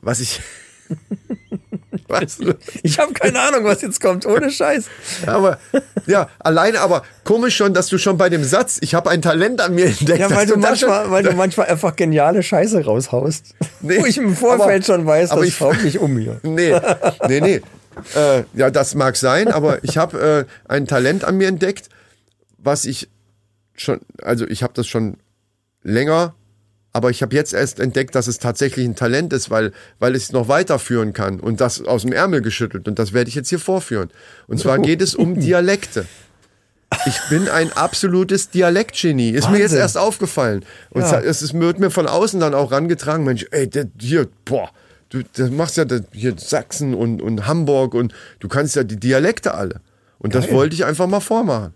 was ich. was, Ich habe keine Ahnung, was jetzt kommt. Ohne Scheiß. aber ja, alleine, aber komisch schon, dass du schon bei dem Satz, ich habe ein Talent an mir entdeckt. Ja, weil du, manchmal, weil du manchmal einfach geniale Scheiße raushaust. Nee, wo ich im Vorfeld aber- schon weiß, aber das ich- schraubt mich um hier. Nee, nee, nee. Äh, ja, das mag sein, aber ich habe äh, ein Talent an mir entdeckt, was ich schon, also ich habe das schon länger, aber ich habe jetzt erst entdeckt, dass es tatsächlich ein Talent ist, weil, weil ich es noch weiterführen kann und das aus dem Ärmel geschüttelt und das werde ich jetzt hier vorführen. Und zwar geht es um Dialekte. Ich bin ein absolutes Dialektgenie. Ist mir jetzt Wahnsinn. erst aufgefallen. Und Ja. es wird mir von außen dann auch rangetragen, Mensch, ey, der, hier, boah, du, du machst ja das, hier Sachsen und, und Hamburg und du kannst ja die Dialekte alle. Und das wollte ich einfach mal vormachen.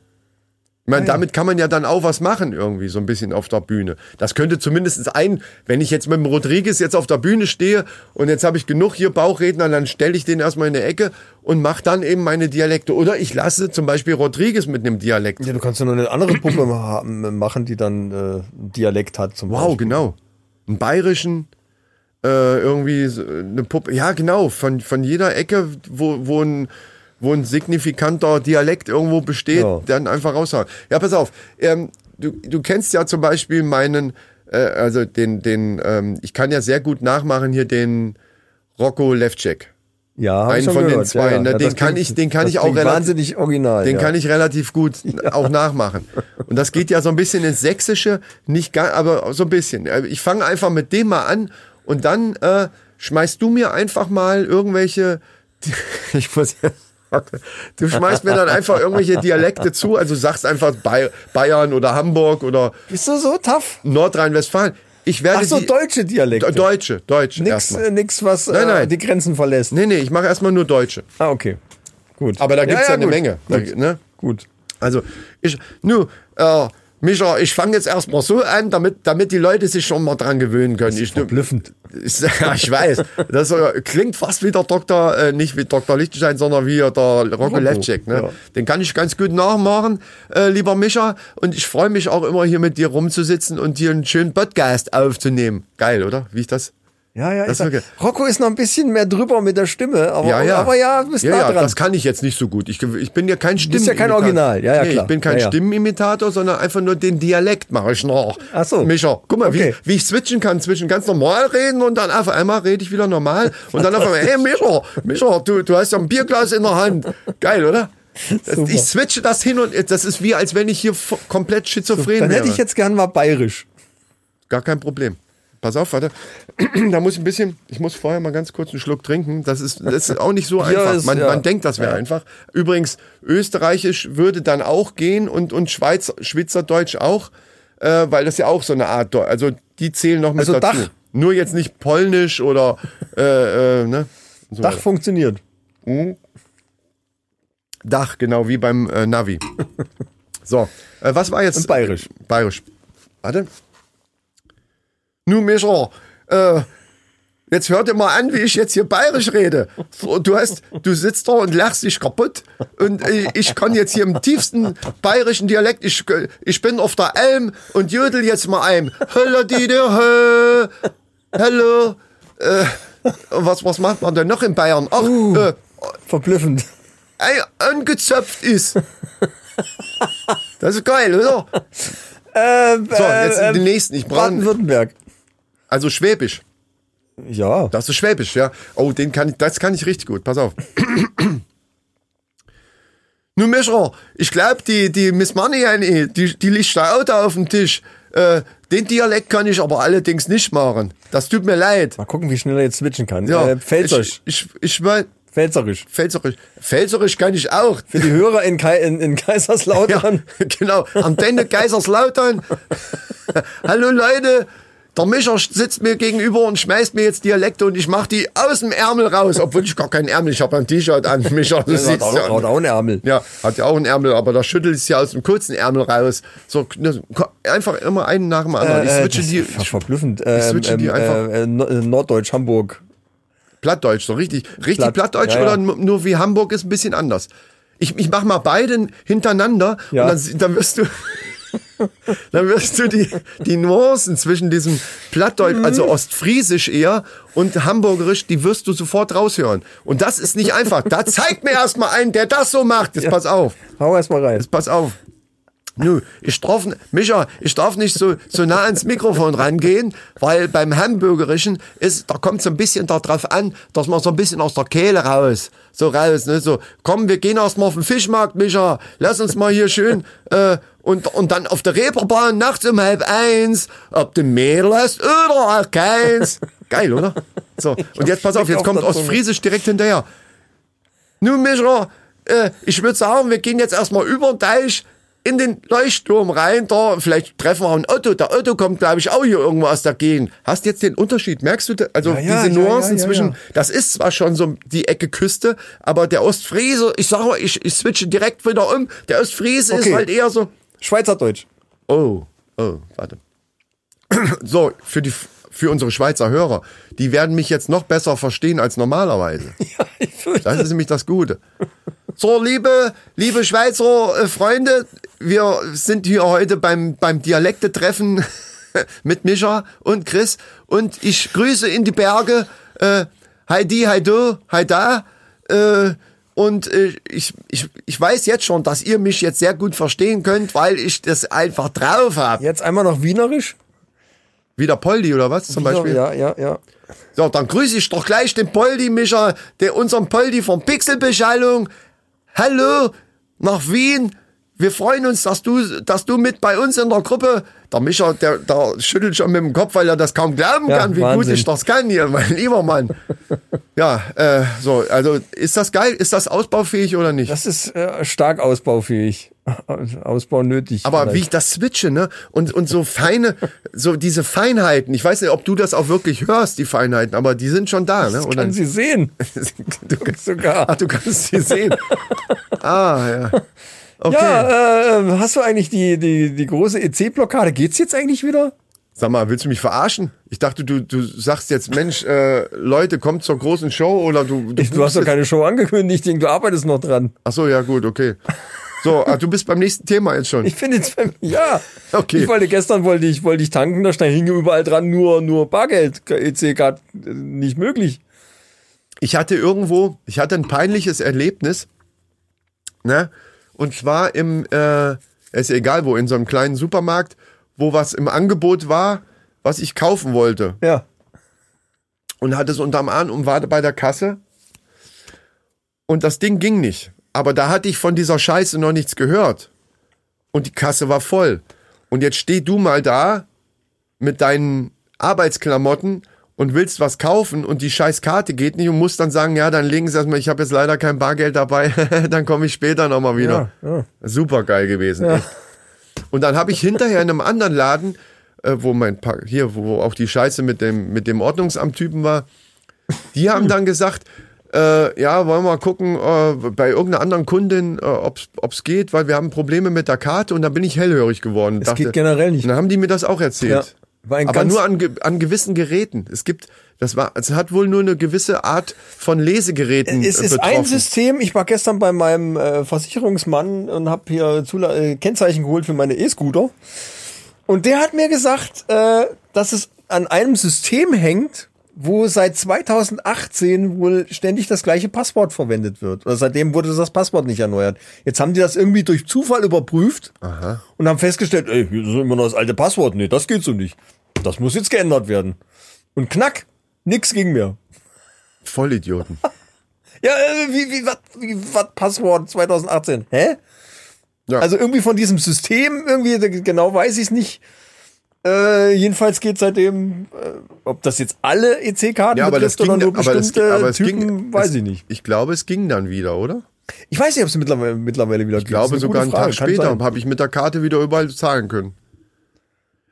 Ich meine, damit kann man ja dann auch was machen irgendwie, so ein bisschen auf der Bühne. Das könnte zumindest ein, wenn ich jetzt mit dem Rodriguez jetzt auf der Bühne stehe und jetzt habe ich genug hier Bauchredner, dann stelle ich den erstmal in eine Ecke und mache dann eben meine Dialekte. Oder ich lasse zum Beispiel Rodriguez mit einem Dialekt. Ja, du kannst ja noch eine andere Puppe ma- machen, die dann äh, einen Dialekt hat zum Wow, Beispiel. genau. Einen bayerischen, äh, irgendwie so eine Puppe. Ja, genau. Von, von jeder Ecke, wo, wo ein wo ein signifikanter Dialekt irgendwo besteht, Ja. dann einfach raushauen. Ja, pass auf. Ähm, du, du kennst ja zum Beispiel meinen, äh, also den, den, ähm, ich kann ja sehr gut nachmachen hier den Rocco Levcek. Ja, Einen von den gehört. zwei, ne? Den das kann klingt- ich- den kann ich auch relativ- wahnsinnig original. Den ja. kann ich relativ gut auch nachmachen. Und das geht ja so ein bisschen ins Sächsische, nicht gar, aber so ein bisschen. Ich fange einfach mit dem mal an und dann äh, schmeißt du mir einfach mal irgendwelche. Ich muss ja. Du schmeißt mir dann einfach irgendwelche Dialekte zu, also sagst einfach Bay- Bayern oder Hamburg oder Bist du so tough? Nordrhein-Westfalen. Ich werde Ach so, deutsche Dialekte. Deutsche, Deutsch Nix, äh, nix was Nein, äh, nein. die Grenzen verlässt. Nee, nee, ich mache erstmal nur Deutsche. Ah, okay. Gut. Aber da gibt's ja, eine gut. Menge. Da, Gut. ne? gut. Also, ich, nu, äh, Micha, ich fange jetzt erstmal so an, damit, damit die Leute sich schon mal dran gewöhnen können. Ich, Verblüffend. ich, ja, ich weiß. Das äh, klingt fast wie der Doktor, äh, nicht wie Dr. Lichtenstein, sondern wie der Rocco Levcek. Ne? ja. Den kann ich ganz gut nachmachen, äh, lieber Micha. Und ich freue mich auch immer hier mit dir rumzusitzen und hier einen schönen Podcast aufzunehmen. Geil, oder? Wie ich das? Ja, ja. Das sag, ist okay. Rocco ist noch ein bisschen mehr drüber mit der Stimme, aber Ja, ja. aber ja, du bist ja, nah ja, dran. das kann ich jetzt nicht so gut. Ich, ich bin ja kein bist ja kein Stimmenimitator. Original. Ja, ja, nee, klar. Ich bin kein Ja, ja. Stimmenimitator, sondern einfach nur den Dialekt mache ich nach. Ach so. Micha, guck mal, Okay. wie, wie ich switchen kann zwischen ganz normal reden und dann auf einmal rede ich wieder normal und dann auf einmal, hey Micha, Micha, du, du hast ja ein Bierglas in der Hand. Geil, oder? Super. ich switche das hin und das ist wie, als wenn ich hier komplett schizophren Dann wäre. hätte ich jetzt gern mal bayerisch. Gar kein Problem. Pass auf, warte. da muss ich ein bisschen, ich muss vorher mal ganz kurz einen Schluck trinken. Das ist, das ist auch nicht so einfach. ist- man, ja. man denkt, das wäre einfach. Übrigens, Österreichisch würde dann auch gehen und, und Schweiz, Schweizerdeutsch auch, äh, weil das ja auch so eine Art, Deu- also die zählen noch mit Also dazu. Dach. Nur jetzt nicht Polnisch oder, äh, äh, ne? So Dach funktioniert. Dach, genau wie beim äh, Navi. So, äh, was war jetzt? Und bayerisch. Bayerisch. Warte. Nu, Mischer, äh, jetzt hör dir mal an, wie ich jetzt hier bayerisch rede. Du hast, du sitzt da und lachst dich kaputt und äh, ich kann jetzt hier im tiefsten bayerischen Dialekt, ich, ich bin auf der Alm und jodel jetzt mal ein. Hallo, Dide, hallo. Äh, was, was macht man denn noch in Bayern? Ach, äh, Verblüffend. ey, angezöpft ist. Das ist geil, oder? Ähm, So, jetzt äh, den nächsten. Ich brauche Baden-Württemberg. Also Schwäbisch. Ja. Das ist Schwäbisch, ja. Oh, den kann ich, das kann ich richtig gut. Pass auf. Nun, Mischer, ich glaube, die, die Miss Money, die, die liegt da auch da auf dem Tisch. Äh, den Dialekt kann ich aber allerdings nicht machen. Das tut mir leid. Mal gucken, wie schnell er jetzt switchen kann. Ja, Äh, Pfälzerisch. Ich, ich, ich mein, Pfälzerisch. Pfälzerisch. Pfälzerisch kann ich auch. Für die Hörer in, Kai in, in Ja, Kaiserslautern. genau. Antenne Kaiserslautern. Hallo Leute, der Mischer sitzt mir gegenüber und schmeißt mir jetzt Dialekte und ich mach die aus dem Ärmel raus, obwohl ich gar keinen Ärmel, ich habe ein T-Shirt an, Mischer. Das hat siehst auch, ja. hat auch einen Ärmel. Ja, hat ja auch einen Ärmel, aber da schüttelt es ja aus dem kurzen Ärmel raus. So, ne, einfach immer einen nach dem anderen. ich Äh, switche das die, ist ver- verblüffend. Ähm, switche die einfach- Äh, äh, Nord- äh, Norddeutsch, Hamburg. Plattdeutsch, so richtig, richtig Platt, Plattdeutsch ja, ja. oder nur wie Hamburg ist ein bisschen anders. Ich, ich mach mal beide hintereinander Ja. und dann, dann wirst du, dann wirst du die, die Nuancen zwischen diesem Plattdeutsch, also Mhm. Ostfriesisch eher und Hamburgerisch, die wirst du sofort raushören. Und das ist nicht einfach. Da zeigt mir erstmal einen, der das so macht. Jetzt pass auf. Hau erst mal rein. Jetzt pass auf. Nö, ich darf, Micha, ich darf nicht so, so nah ans Mikrofon rangehen, weil beim Hamburgerischen ist, da kommt so ein bisschen darauf an, dass man so ein bisschen aus der Kehle raus, so raus, ne, so, komm, wir gehen erst mal auf den Fischmarkt, Micha, lass uns mal hier schön, äh, und, und dann auf der Reeperbahn nachts um halb eins, ob du Mädel hast oder auch keins. Geil, oder? So, und jetzt pass auf, jetzt kommt. Ostfriesisch direkt hinterher. Nun, Micha, äh, ich würde sagen, wir gehen jetzt erstmal über den Teich in den Leuchtturm rein. Da, vielleicht treffen wir auch ein Otto. Der Otto kommt, glaube ich, auch hier irgendwo aus der Gegend. Hast jetzt den Unterschied? Merkst du, also Ja, ja, diese Nuancen ja, zwischen, das ist zwar schon so die Ecke Küste, aber der Ostfriese, ich sag mal, ich, ich switche direkt wieder um. Der Ostfriese Okay. ist halt eher so, Schweizerdeutsch. Oh, oh, warte. So, für die für unsere Schweizer Hörer, die werden mich jetzt noch besser verstehen als normalerweise. Ja, ich fürchte. Das ist nämlich das Gute. So, liebe, liebe Schweizer äh, Freunde, wir sind hier heute beim, beim Dialektetreffen mit Mischa und Chris und ich grüße in die Berge. Äh, Heidi, Heido, Heida. Äh, und äh, ich, ich, ich weiß jetzt schon, dass ihr mich jetzt sehr gut verstehen könnt, weil ich das einfach drauf habe. Jetzt einmal noch Wienerisch. Wieder Poldi oder was zum Beispiel? Ja, ja, ja. So, dann grüße ich doch gleich den Poldi, Micha, der unseren Poldi von Pixelbeschallung. Hallo, nach Wien. Wir freuen uns, dass du, dass du mit bei uns in der Gruppe. Der Micha, der, der schüttelt schon mit dem Kopf, weil er das kaum glauben Ja, kann, wie gut Wahnsinn. ich das kann hier, mein lieber Mann. ja, äh, so, also ist das geil? Ist das ausbaufähig oder nicht? Das ist äh, stark ausbaufähig. Ausbau nötig. Aber vielleicht. wie ich das switche, ne? Und, und so feine, so diese Feinheiten. Ich weiß nicht, ob du das auch wirklich hörst, die Feinheiten, aber die sind schon da, ne? Ich kann sie sehen. du sogar. Ach, du kannst sie sehen. ah, ja. Okay. Ja, äh, hast du eigentlich die, die, die große EC-Blockade? Geht's jetzt eigentlich wieder? Sag mal, willst du mich verarschen? Ich dachte, du, du sagst jetzt, Mensch, äh, Leute, kommt zur großen Show oder du. Ich, du hast doch keine Show angekündigt, ich denke, du arbeitest noch dran. Ach so, ja, gut, okay. So, ah, du bist beim nächsten Thema jetzt schon. Ich finde jetzt, bei mir- ja. Okay. Ich wollte gestern wollte ich, wollte ich tanken, da stand hing überall dran nur, nur Bargeld. EC-Card äh, nicht möglich. ich hatte irgendwo, ich hatte ein peinliches Erlebnis, ne? Und zwar im, äh, ist ja egal wo, in so einem kleinen Supermarkt, wo was im Angebot war, was ich kaufen wollte. Ja. Und hatte es unterm Arm und war bei der Kasse. Und das Ding ging nicht. Aber da hatte ich von dieser Scheiße noch nichts gehört. Und die Kasse war voll. Und jetzt steh du mal da mit deinen Arbeitsklamotten und willst was kaufen und die scheiß Karte geht nicht und musst dann sagen, ja, dann legen Sie erstmal, ich habe jetzt leider kein Bargeld dabei, dann komme ich später nochmal wieder. Ja, ja. Super geil gewesen. Ja. Und dann habe ich hinterher in einem anderen Laden, äh, wo mein pa hier, wo auch die Scheiße mit dem, mit dem Ordnungsamt-Typen war, die haben dann gesagt, äh, ja, wollen wir mal gucken äh, bei irgendeiner anderen Kundin, äh, ob es geht, weil wir haben Probleme mit der Karte und dann bin ich hellhörig geworden. Es geht generell nicht. Und dann haben die mir das auch erzählt. Ja, Aber ganz- nur an, an gewissen Geräten. Es gibt, das war, es hat wohl nur eine gewisse Art von Lesegeräten Es äh, ist betroffen. ein System. Ich war gestern bei meinem äh, Versicherungsmann und habe hier Zula äh, Kennzeichen geholt für meine E-Scooter. Und der hat mir gesagt, äh, dass es an einem System hängt, wo seit 2018 wohl ständig das gleiche Passwort verwendet wird. Oder seitdem wurde das Passwort nicht erneuert. Jetzt haben die das irgendwie durch Zufall überprüft und haben festgestellt, ey, hier ist immer noch das alte Passwort. Nee, das geht so nicht. Das muss jetzt geändert werden. Und knack, nix ging mehr. Vollidioten. Ja, äh, wie, wie, was, wie, was, Passwort 2018? Hä? Ja. Also irgendwie von diesem System, irgendwie, genau weiß ich es nicht. Äh, jedenfalls geht seitdem, äh, ob das jetzt alle EC-Karten Ja, aber das betrifft ging, oder nur aber bestimmte aber es Typen, ging, weiß es, ich nicht. Ich glaube, es ging dann wieder, oder? Ich weiß nicht, ob es mittlerweile, mittlerweile wieder Ich glaube, sogar einen Tag später habe ich mit der Karte wieder überall zahlen können.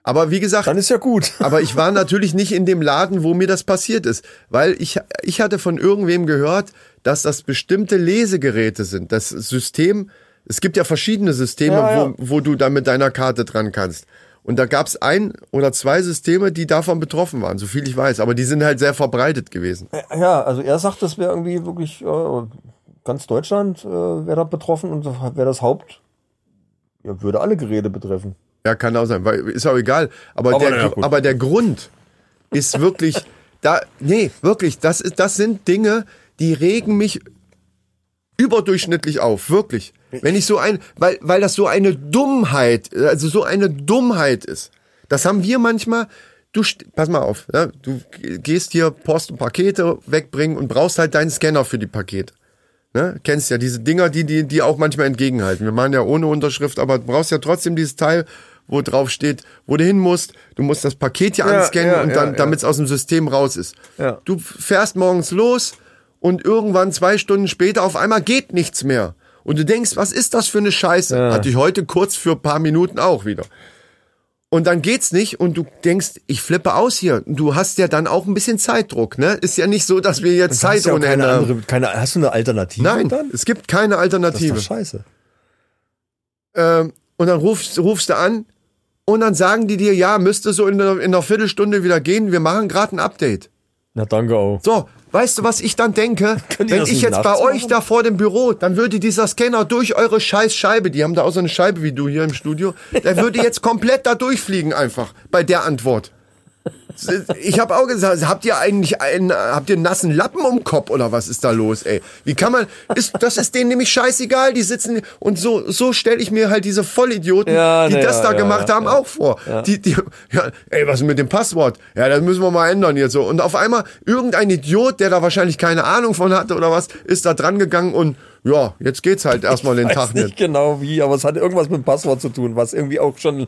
Aber wie gesagt, Dann ist ja gut. aber ich war natürlich nicht in dem Laden, wo mir das passiert ist, weil ich, ich hatte von irgendwem gehört, dass das bestimmte Lesegeräte sind. Das System, es gibt ja verschiedene Systeme, Ja, ja. Wo, wo du dann mit deiner Karte dran kannst. Und da gab es ein oder zwei Systeme, die davon betroffen waren, so viel ich weiß. Aber die sind halt sehr verbreitet gewesen. Ja, also er sagt, das wäre irgendwie wirklich äh, ganz Deutschland äh, wäre da betroffen und wäre das Haupt, ja, würde alle Geräte betreffen. Ja, kann auch sein, weil ist auch egal. Aber, Aber der, ja, aber der Grund ist wirklich, da, nee, wirklich, das, ist, das sind Dinge, die regen mich überdurchschnittlich auf, wirklich. Wenn ich so ein, weil, weil das so eine Dummheit, also so eine Dummheit ist. Das haben wir manchmal, du, pass mal auf, ja, du gehst hier Post und Pakete wegbringen und brauchst halt deinen Scanner für die Pakete. Ne? Kennst ja diese Dinger, die, die, die auch manchmal entgegenhalten. Wir machen ja ohne Unterschrift, aber du brauchst ja trotzdem dieses Teil, wo drauf steht, wo du hin musst. Du musst das Paket hier Ja, anscannen ja, und ja, dann, ja. damit es aus dem System raus ist. Ja. Du fährst morgens los und irgendwann zwei Stunden später auf einmal geht nichts mehr. Und du denkst, was ist das für eine Scheiße? Ja. Hatte ich heute kurz für ein paar Minuten auch wieder. Und dann geht's nicht und du denkst, ich flippe aus hier. Du hast ja dann auch ein bisschen Zeitdruck, ne? Ist ja nicht so, dass wir jetzt Zeit ja ohne keine Ende haben. andere, keine, hast du eine Alternative Nein, dann? es gibt keine Das ist Alternative. doch scheiße. Ähm, und dann rufst, rufst du an und dann sagen die dir, ja, müsste so in einer, in einer Viertelstunde wieder gehen, wir machen gerade ein Update. Na, danke auch. So, weißt du, was ich dann denke? Könnt ihr Wenn ich jetzt bei euch machen? da vor dem Büro, dann würde dieser Scanner durch eure scheiß Scheibe, die haben da auch so eine Scheibe wie du hier im Studio, der würde jetzt komplett da durchfliegen einfach bei der Antwort. Ich habe auch gesagt, habt ihr eigentlich einen, habt ihr einen nassen Lappen um den Kopf oder was ist da los, ey? Wie kann man, ist, das ist denen nämlich scheißegal, die sitzen und so, so stelle ich mir halt diese Vollidioten, Ja, die na das ja, da ja, gemacht haben, auch vor. Die, die, ja, ey, was ist mit dem Passwort? Ja, das müssen wir mal ändern jetzt so. Und auf einmal irgendein Idiot, der da wahrscheinlich keine Ahnung von hatte oder was, ist da dran gegangen und ja, jetzt geht's halt erstmal den weiß Tag nicht nicht. genau wie, aber es hat irgendwas mit dem Passwort zu tun, was irgendwie auch schon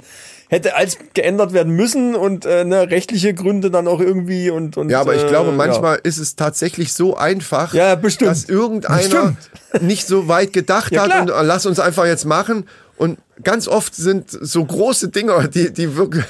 hätte als geändert werden müssen und äh, ne, rechtliche Gründe dann auch irgendwie und, und Ja, aber ich äh, glaube, ja. manchmal ist es tatsächlich so einfach, Ja, bestimmt. dass irgendeiner Bestimmt. nicht so weit gedacht Ja, hat und äh, lass uns einfach jetzt machen. Und ganz oft sind so große Dinger, die, die wirklich.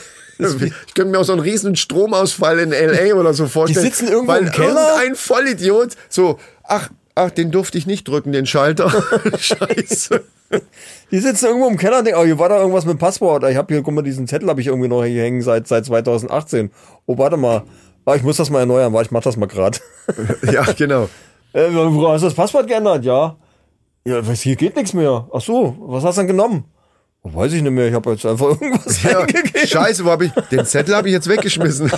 Ich könnte mir auch so einen riesen Stromausfall in LA oder so vorstellen. sitzen irgendwo weil im Keller. Irgendein Vollidiot so, ach, ach, den durfte ich nicht drücken, den Schalter. Scheiße. Die sitzen irgendwo im Keller und denken, oh, hier war da irgendwas mit dem Passwort. Ich habe hier, guck mal, diesen Zettel habe ich irgendwie noch hier hängen seit, seit 2018. Oh, warte mal. Ah, ich muss das mal erneuern, warte, ich mach das mal grad. Ja, genau. äh, hast du das Passwort geändert? Ja. Ja, was, hier geht nichts mehr. Ach so, was hast du denn genommen? Oh, weiß ich nicht mehr, ich habe jetzt einfach irgendwas Ja, eingegeben. scheiße, wo hab ich, den Zettel habe ich jetzt weggeschmissen.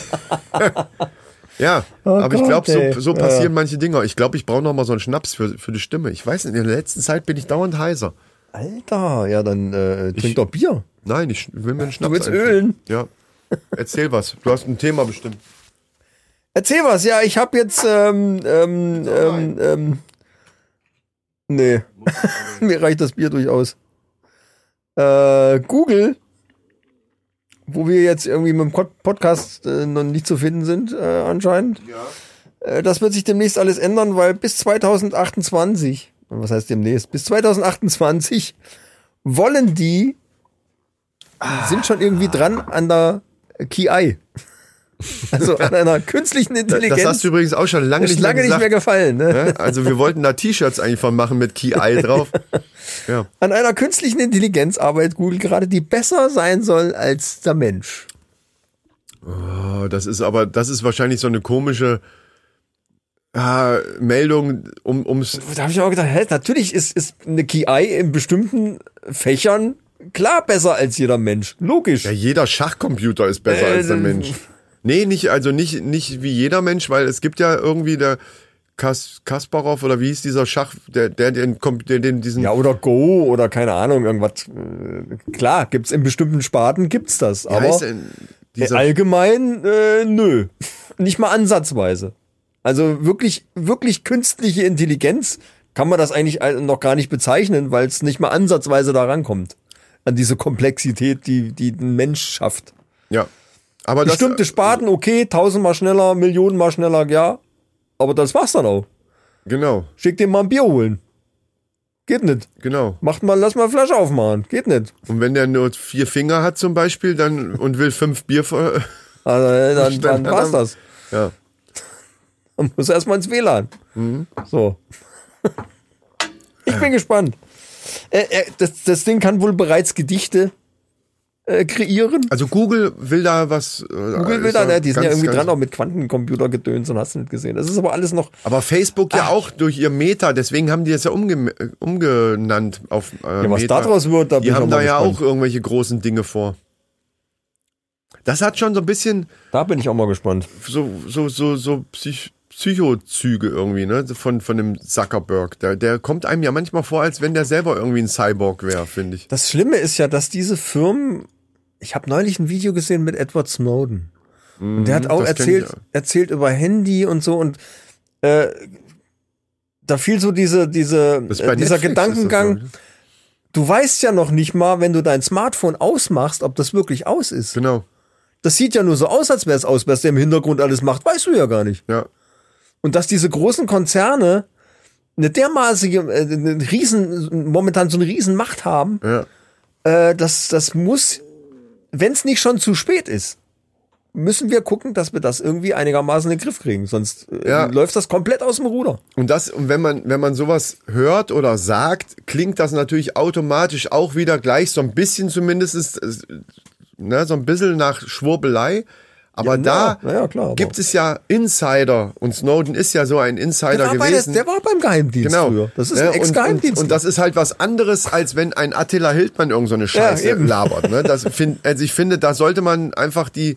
ja, aber ich Oh Gott, glaube, ey. so, so Ja. passieren manche Dinge. Ich glaube, ich brauche noch mal so einen Schnaps für, für die Stimme. Ich weiß nicht, in der letzten Zeit bin ich dauernd heiser. Alter, ja, dann äh, trink doch Bier. Nein, ich will mir einen Schnaps willst einfüllen. ölen? Ja. Erzähl was. Du hast ein Thema bestimmt. Erzähl was, ja, ich habe jetzt, ähm, ähm, ähm, ähm, nee, mir reicht das Bier durchaus. Äh, Google, wo wir jetzt irgendwie mit dem Pod- Podcast äh, noch nicht zu finden sind, äh, anscheinend. Äh, das wird sich demnächst alles ändern, weil bis 2028, was heißt demnächst, bis 2028 wollen die, sind schon irgendwie dran an der KI. Also an einer künstlichen Intelligenz. Das hast du übrigens auch schon lange nicht lange mehr nicht gesagt. mehr gefallen. Ne? ne? Also wir wollten da T-Shirts eigentlich von machen mit Key Eye drauf. Ja. An einer künstlichen Intelligenz arbeitet Google gerade, die besser sein soll als der Mensch. Oh, das ist aber, das ist wahrscheinlich so eine komische ah, Meldung, um, ums Da habe ich auch gedacht, hä, natürlich ist, ist eine KI in bestimmten Fächern klar besser als jeder Mensch. Logisch. Ja, jeder Schachcomputer ist besser Äh, als der Mensch. Nee, nicht, also nicht, nicht wie jeder Mensch, weil es gibt ja irgendwie der Kas Kasparov oder wie hieß dieser Schach, der, der den, der den diesen, Ja, oder Go oder keine Ahnung, irgendwas. Äh, klar, gibt's in bestimmten Sparten gibt's das, aber äh, dieser, allgemein äh, nö. Nicht mal ansatzweise. Also wirklich, wirklich künstliche Intelligenz kann man das eigentlich noch gar nicht bezeichnen, weil es nicht mal ansatzweise da rankommt. An diese Komplexität, die, die ein Mensch schafft. ja. Aber das, Bestimmte Sparten, okay, tausendmal schneller, Millionenmal schneller, ja. Aber das war's dann auch. genau. Schick dir mal ein Bier holen. Geht nicht. Genau. Macht mal, lass mal Flasche aufmachen. Geht nicht. Und wenn der nur vier Finger hat zum Beispiel dann und will fünf Bier vor, Also, äh, dann, dann Dann- war's das. ja. Man muss erstmal ins WLAN. So. Ich bin gespannt. Äh, äh, das, das Ding kann wohl bereits Gedichte äh, kreieren. Also Google will da was. Google will da, ne? Die sind ja irgendwie dran, auch mit Quantencomputergedöns und hast du nicht gesehen. Das ist aber alles noch. Aber Facebook ja auch durch ihr Meta, deswegen haben die das ja umge umgenannt auf äh, Ja, was Meta. daraus wird, da bin Die haben da ja gespannt. auch irgendwelche großen Dinge vor. Das hat schon so ein bisschen Da bin ich auch mal gespannt. so so so so Psych Psychozüge irgendwie, ne, von von dem Zuckerberg. Der der kommt einem ja manchmal vor, als wenn der selber irgendwie ein Cyborg wäre, finde ich. Das Schlimme ist ja, dass diese Firmen. Ich habe neulich ein Video gesehen mit Edward Snowden. Und der hat auch Mhm, kenn erzählt, ich, ja. erzählt über Handy und so und äh, da fiel so diese, diese, äh, dieser das, Gedankengang, ich. du weißt ja noch nicht mal, wenn du dein Smartphone ausmachst, ob das wirklich aus ist. Genau. Das sieht ja nur so aus, als wäre es aus, was der im Hintergrund alles macht, weißt du ja gar nicht. Ja. Und dass diese großen Konzerne eine dermaßige, äh, eine riesen, momentan so eine riesen Macht haben, Ja. äh, das, das muss, wenn es nicht schon zu spät ist, müssen wir gucken, dass wir das irgendwie einigermaßen in den Griff kriegen. Sonst äh, Ja. läuft das komplett aus dem Ruder. Und das, und wenn man, wenn man sowas hört oder sagt, klingt das natürlich automatisch auch wieder gleich so ein bisschen zumindest, äh, ne, so ein bisschen nach Schwurbelei. Aber Ja, da na ja, klar, aber- gibt es ja Insider und Snowden ist ja so ein Insider Der bei der, gewesen. der war beim Geheimdienst Genau. früher. Das ist Ja, ein und, und, Ex-Geheimdienst. und das ist halt was anderes, als wenn ein Attila Hildmann irgend so eine Scheiße eben. labert. Ne? Das find, also ich finde, da sollte man einfach die,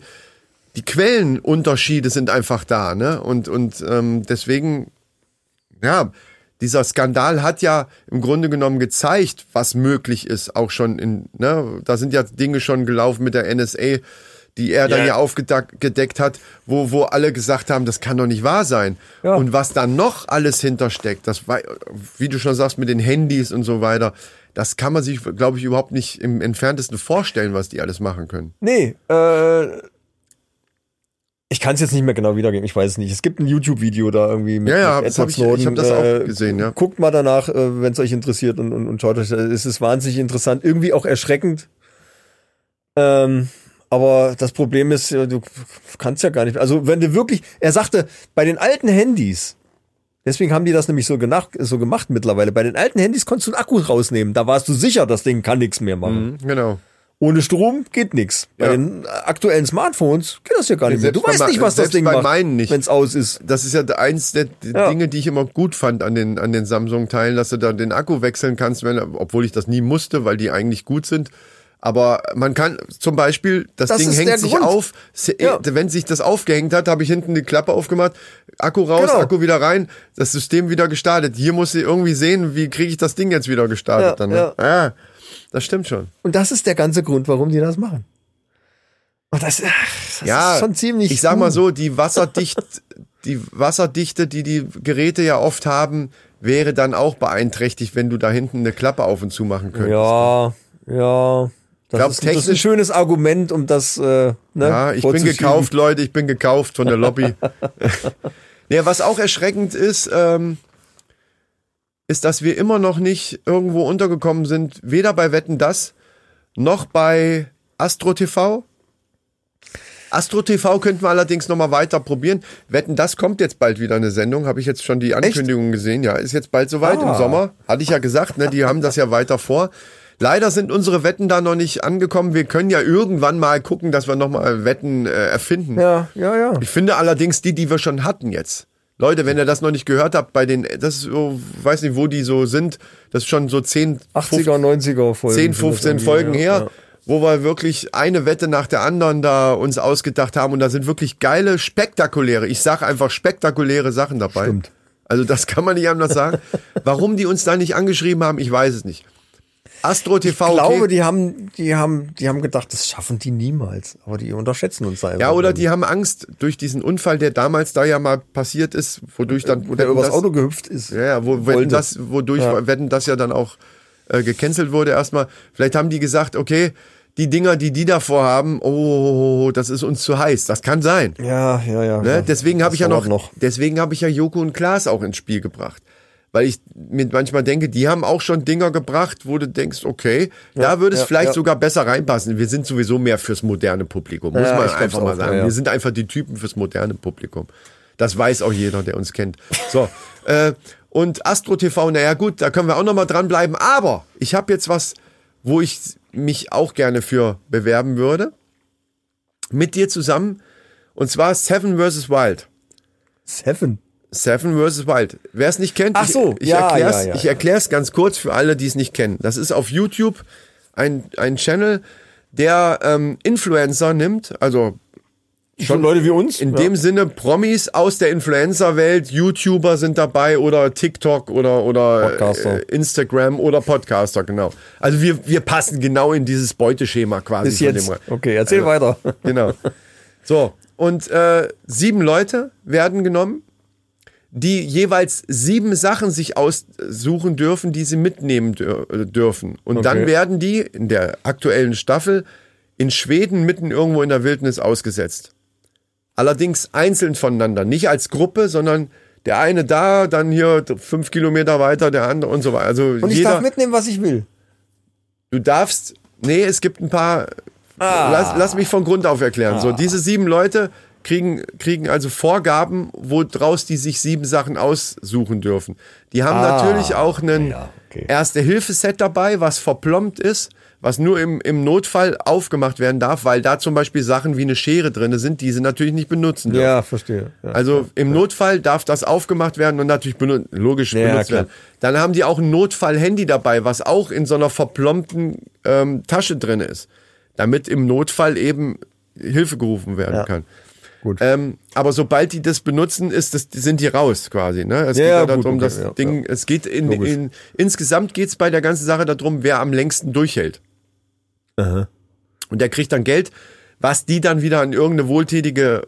die Quellenunterschiede sind einfach da. Ne? Und, und ähm, deswegen, ja, dieser Skandal hat ja im Grunde genommen gezeigt, was möglich ist, auch schon in, ne, da sind ja Dinge schon gelaufen mit der NSA, die er dann Ja. ja aufgedeckt hat, wo, wo alle gesagt haben, das kann doch nicht wahr sein. Ja. Und was da noch alles hintersteckt, das war, wie du schon sagst, mit den Handys und so weiter, das kann man sich, glaube ich, überhaupt nicht im entferntesten vorstellen, was die alles machen können. Nee, äh, ich kann es jetzt nicht mehr genau wiedergeben, ich weiß es nicht. Es gibt ein YouTube-Video da irgendwie mit, Ja, ja, mit Edward ich- ich Snowden. hab das auch gesehen, ja. Guckt mal danach, äh, wenn es euch interessiert und, und, und schaut euch, das. es ist wahnsinnig interessant, irgendwie auch erschreckend. Ähm, aber das Problem ist, äh, du kannst ja gar nicht, also wenn du wirklich, er sagte, bei den alten Handys, deswegen haben die das nämlich so, genach, so gemacht mittlerweile, bei den alten Handys konntest du einen Akku rausnehmen, da warst du sicher, das Ding kann nichts mehr machen. Genau. Ohne Strom geht nichts. Bei Ja. den aktuellen Smartphones geht das ja gar nicht mehr. Selbst Du weißt nicht, was das Ding bei macht, meinen nicht. wenn es aus ist. Das ist ja eins der Ja. Dinge, die ich immer gut fand an den, an den Samsung-Teilen, dass du da den Akku wechseln kannst, wenn, obwohl ich das nie musste, weil die eigentlich gut sind. Aber man kann zum Beispiel, das, Das Ding hängt sich Grund. auf, Ja. wenn sich das aufgehängt hat, habe ich hinten die Klappe aufgemacht, Akku raus, Genau. Akku wieder rein, das System wieder gestartet. Hier muss ich irgendwie sehen, wie kriege ich das Ding jetzt wieder gestartet. Ja, dann, ne? ja. das stimmt schon. Und das ist der ganze Grund, warum die das machen. Und das, ach, das ja, ist schon ziemlich. Ich sag mal so, die Wasserdicht, die Wasserdichte, die die Geräte ja oft haben, wäre dann auch beeinträchtigt, wenn du da hinten eine Klappe auf und zu machen könntest. Ja, ja. Das, Glaub, ist, das ist ein technisch- schönes Argument, um das. Äh, ne, Ja, ich bin gekauft, Leute, ich bin gekauft von der Lobby. ja, was auch erschreckend ist, ähm, ist, dass wir immer noch nicht irgendwo untergekommen sind, weder bei Wetten das noch bei Astro TV. Astro TV könnten wir allerdings noch mal weiter probieren. Wetten, das kommt jetzt bald wieder eine Sendung. Habe ich jetzt schon die Ankündigung gesehen. Ja, ist jetzt bald soweit im Ah. Sommer. Hatte ich ja gesagt, ne, die haben das ja weiter vor. Leider sind unsere Wetten da noch nicht angekommen. Wir können ja irgendwann mal gucken, dass wir noch mal Wetten äh, erfinden. Ja, ja, ja. Ich finde allerdings die, die wir schon hatten jetzt. Leute, wenn ihr das noch nicht gehört habt, bei den, das ist so, weiß nicht, wo die so sind, das ist schon so 10, 80er, 90er Folgen. 10, sind das 15 irgendwie, Folgen ja, her, ja. wo wir wirklich eine Wette nach der anderen da uns ausgedacht haben und da sind wirklich geile, spektakuläre, ich sage einfach spektakuläre Sachen dabei. Stimmt. Also das kann man nicht anders sagen. Warum die uns da nicht angeschrieben haben, ich weiß es nicht. Astro TV, Ich glaube, okay. die haben, die haben, die haben gedacht, das schaffen die niemals. Aber die unterschätzen uns einfach. Ja, oder die haben Angst durch diesen Unfall, der damals da ja mal passiert ist, wodurch dann wo der übers das- Auto gehüpft ist. Ja, ja, wo wetten das, wodurch Ja. wetten das ja dann auch äh, gecancelt wurde erstmal. Vielleicht haben die gesagt, okay, die Dinger, die die davor haben, oh, das ist uns zu heiß. Das kann sein. Ja, ja, ja. Ne? Deswegen habe ich ja noch, dauert deswegen habe ich ja Joko und Klaas auch ins Spiel gebracht. Weil ich mir manchmal denke, die haben auch schon Dinger gebracht, wo du denkst, okay, da würde es ja, vielleicht ja. sogar besser reinpassen. Wir sind sowieso mehr fürs moderne Publikum, muss Ja, man einfach mal sagen. ja, ja. Wir sind einfach die Typen fürs moderne Publikum. Das weiß auch jeder, der uns kennt. So, äh, und Astro TV, naja gut, da können wir auch noch mal dranbleiben. Aber ich habe jetzt was, wo ich mich auch gerne für bewerben würde. Mit dir zusammen. Und zwar Seven vs. Wild. Seven. Seven vs. Wild. Wer es nicht kennt, Ach so, ich, ich ja, erklär's, ja, ja. erklär's ganz kurz für alle, die es nicht kennen. Das ist auf YouTube ein, ein Channel, der ähm, Influencer nimmt, also Schon Leute wie uns? in ja. dem Sinne Promis aus der Influencer-Welt, YouTuber sind dabei oder TikTok oder, oder äh, Instagram oder Podcaster, genau. Also wir, wir passen genau in dieses Beuteschema quasi. Bis jetzt. Okay, erzähl weiter. Genau. So, und äh, sieben Leute werden genommen, die jeweils sieben Sachen sich aussuchen dürfen, die sie mitnehmen dür äh, dürfen. Und dann Okay. werden die in der aktuellen Staffel in Schweden mitten irgendwo in der Wildnis ausgesetzt. Allerdings einzeln voneinander, nicht als Gruppe, sondern der eine da, dann hier fünf Kilometer weiter, der andere und so weiter. Also Und ich jeder, darf mitnehmen, was ich will. Du darfst, nee, es gibt ein paar, lass, lass mich von Grund auf erklären. So, diese sieben Leute kriegen, kriegen also Vorgaben, woraus die sich sieben Sachen aussuchen dürfen. Die haben Ah, natürlich auch ein ja, okay. Erste-Hilfe-Set dabei, was verplombt ist, was nur im, im Notfall aufgemacht werden darf, weil da zum Beispiel Sachen wie eine Schere drin sind, die sie natürlich nicht benutzen dürfen. Ja, verstehe. Ja. Also im Notfall darf das aufgemacht werden und natürlich benu logisch Ja, benutzt werden. Dann haben die auch ein Notfall-Handy dabei, was auch in so einer verplombten ähm, Tasche drin ist, damit im Notfall eben Hilfe gerufen werden Ja. kann. Gut. Ähm, aber sobald die das benutzen, ist das, sind die raus quasi. Ne? Es Ja, geht ja ja, darum, gut, okay, das ja, Ding, es geht in, in insgesamt geht es bei der ganzen Sache darum, wer am längsten durchhält. Und der kriegt dann Geld, was die dann wieder an irgendeine wohltätige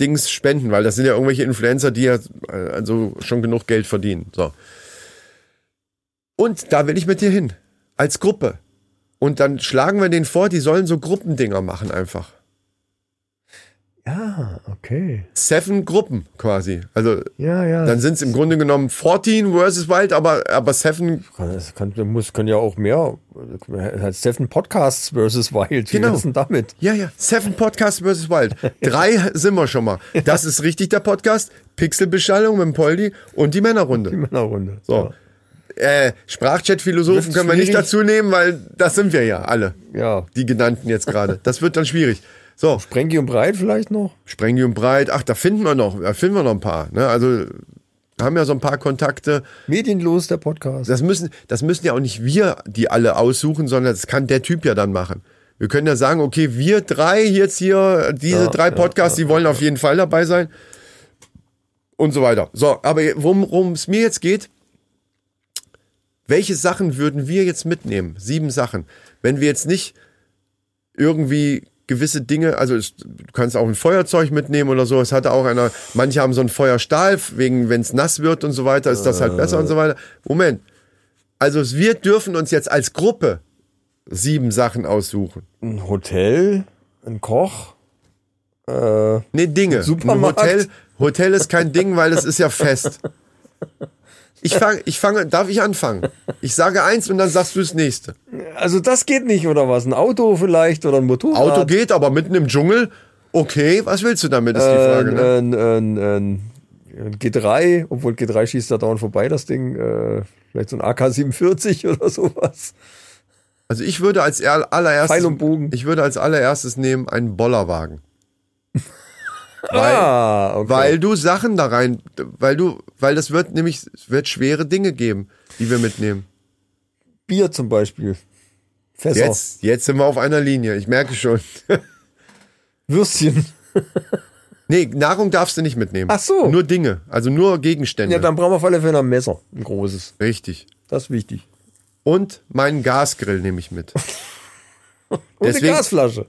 Dings spenden, weil das sind ja irgendwelche Influencer, die ja äh, also schon genug Geld verdienen. So. Und da will ich mit dir hin. Als Gruppe. Und dann schlagen wir denen vor, die sollen so Gruppendinger machen einfach. Ja, okay. Seven Gruppen quasi. Also Ja, ja. dann sind es im Grunde genommen 14 versus Wild, aber, aber Seven, Das kann, muss, können ja auch mehr. Halt Seven Podcasts versus Wild. Wie Genau. wär's denn damit? ja, ja, Seven Podcast versus Wild. Drei sind wir schon mal. Das ist richtig der Podcast. Pixelbeschallung mit dem Poldi und die Männerrunde. Die Männerrunde. So. Äh, Sprachchat-Philosophen können wir nicht dazu nehmen, weil das sind wir ja alle. Ja. ja. Die genannten jetzt gerade. Das wird dann schwierig. So, Sprengi und Breit vielleicht noch? Sprengi und Breit. Ach, da finden wir noch, da finden wir noch ein paar. Ne? Also haben ja so ein paar Kontakte. Medienlos, der Podcast. Das müssen, das müssen ja auch nicht wir, die alle aussuchen, sondern das kann der Typ ja dann machen. Wir können ja sagen, okay, wir drei jetzt hier, diese Ja, drei ja, Podcasts, die wollen auf jeden Fall dabei sein. Und so weiter. So, aber worum es mir jetzt geht, welche Sachen würden wir jetzt mitnehmen? Sieben Sachen. Wenn wir jetzt nicht irgendwie gewisse Dinge, also es, du kannst auch ein Feuerzeug mitnehmen oder so. Es hatte auch einer, manche haben so einen Feuerstahl, wegen wenn es nass wird und so weiter, ist das halt besser und so weiter. Moment. Also wir dürfen uns jetzt als Gruppe sieben Sachen aussuchen. Ein Hotel, ein Koch. Äh, Nee, Dinge. Supermarkt. Ein Hotel, Hotel ist kein Ding, weil es ist ja fest. Ich fange, ich fange, darf ich anfangen? Ich sage eins und dann sagst du das nächste. also das geht nicht, oder was? Ein Auto vielleicht oder ein Motorrad? Auto geht, aber mitten im Dschungel. Okay, was willst du damit, ist die Frage. Ne? Ein, ein, ein, ein G3, obwohl G3 schießt da dauernd vorbei, das Ding. Äh, vielleicht so ein AK-47 oder sowas. Also ich würde als er- allererstes, ich würde als allererstes nehmen einen Bollerwagen. Weil, ah, okay. weil du Sachen da rein, weil du, weil das wird nämlich, es wird schwere Dinge geben, die wir mitnehmen. Bier zum Beispiel. Fässer. Jetzt, jetzt sind wir auf einer Linie, ich merke schon. Würstchen. Nee, Nahrung darfst du nicht mitnehmen. Ach so. Nur Dinge, also nur Gegenstände. Ja, dann brauchen wir auf alle Fälle ein Messer. Ein großes. Richtig. Das ist wichtig. Und meinen Gasgrill nehme ich mit. Und Deswegen- eine Gasflasche.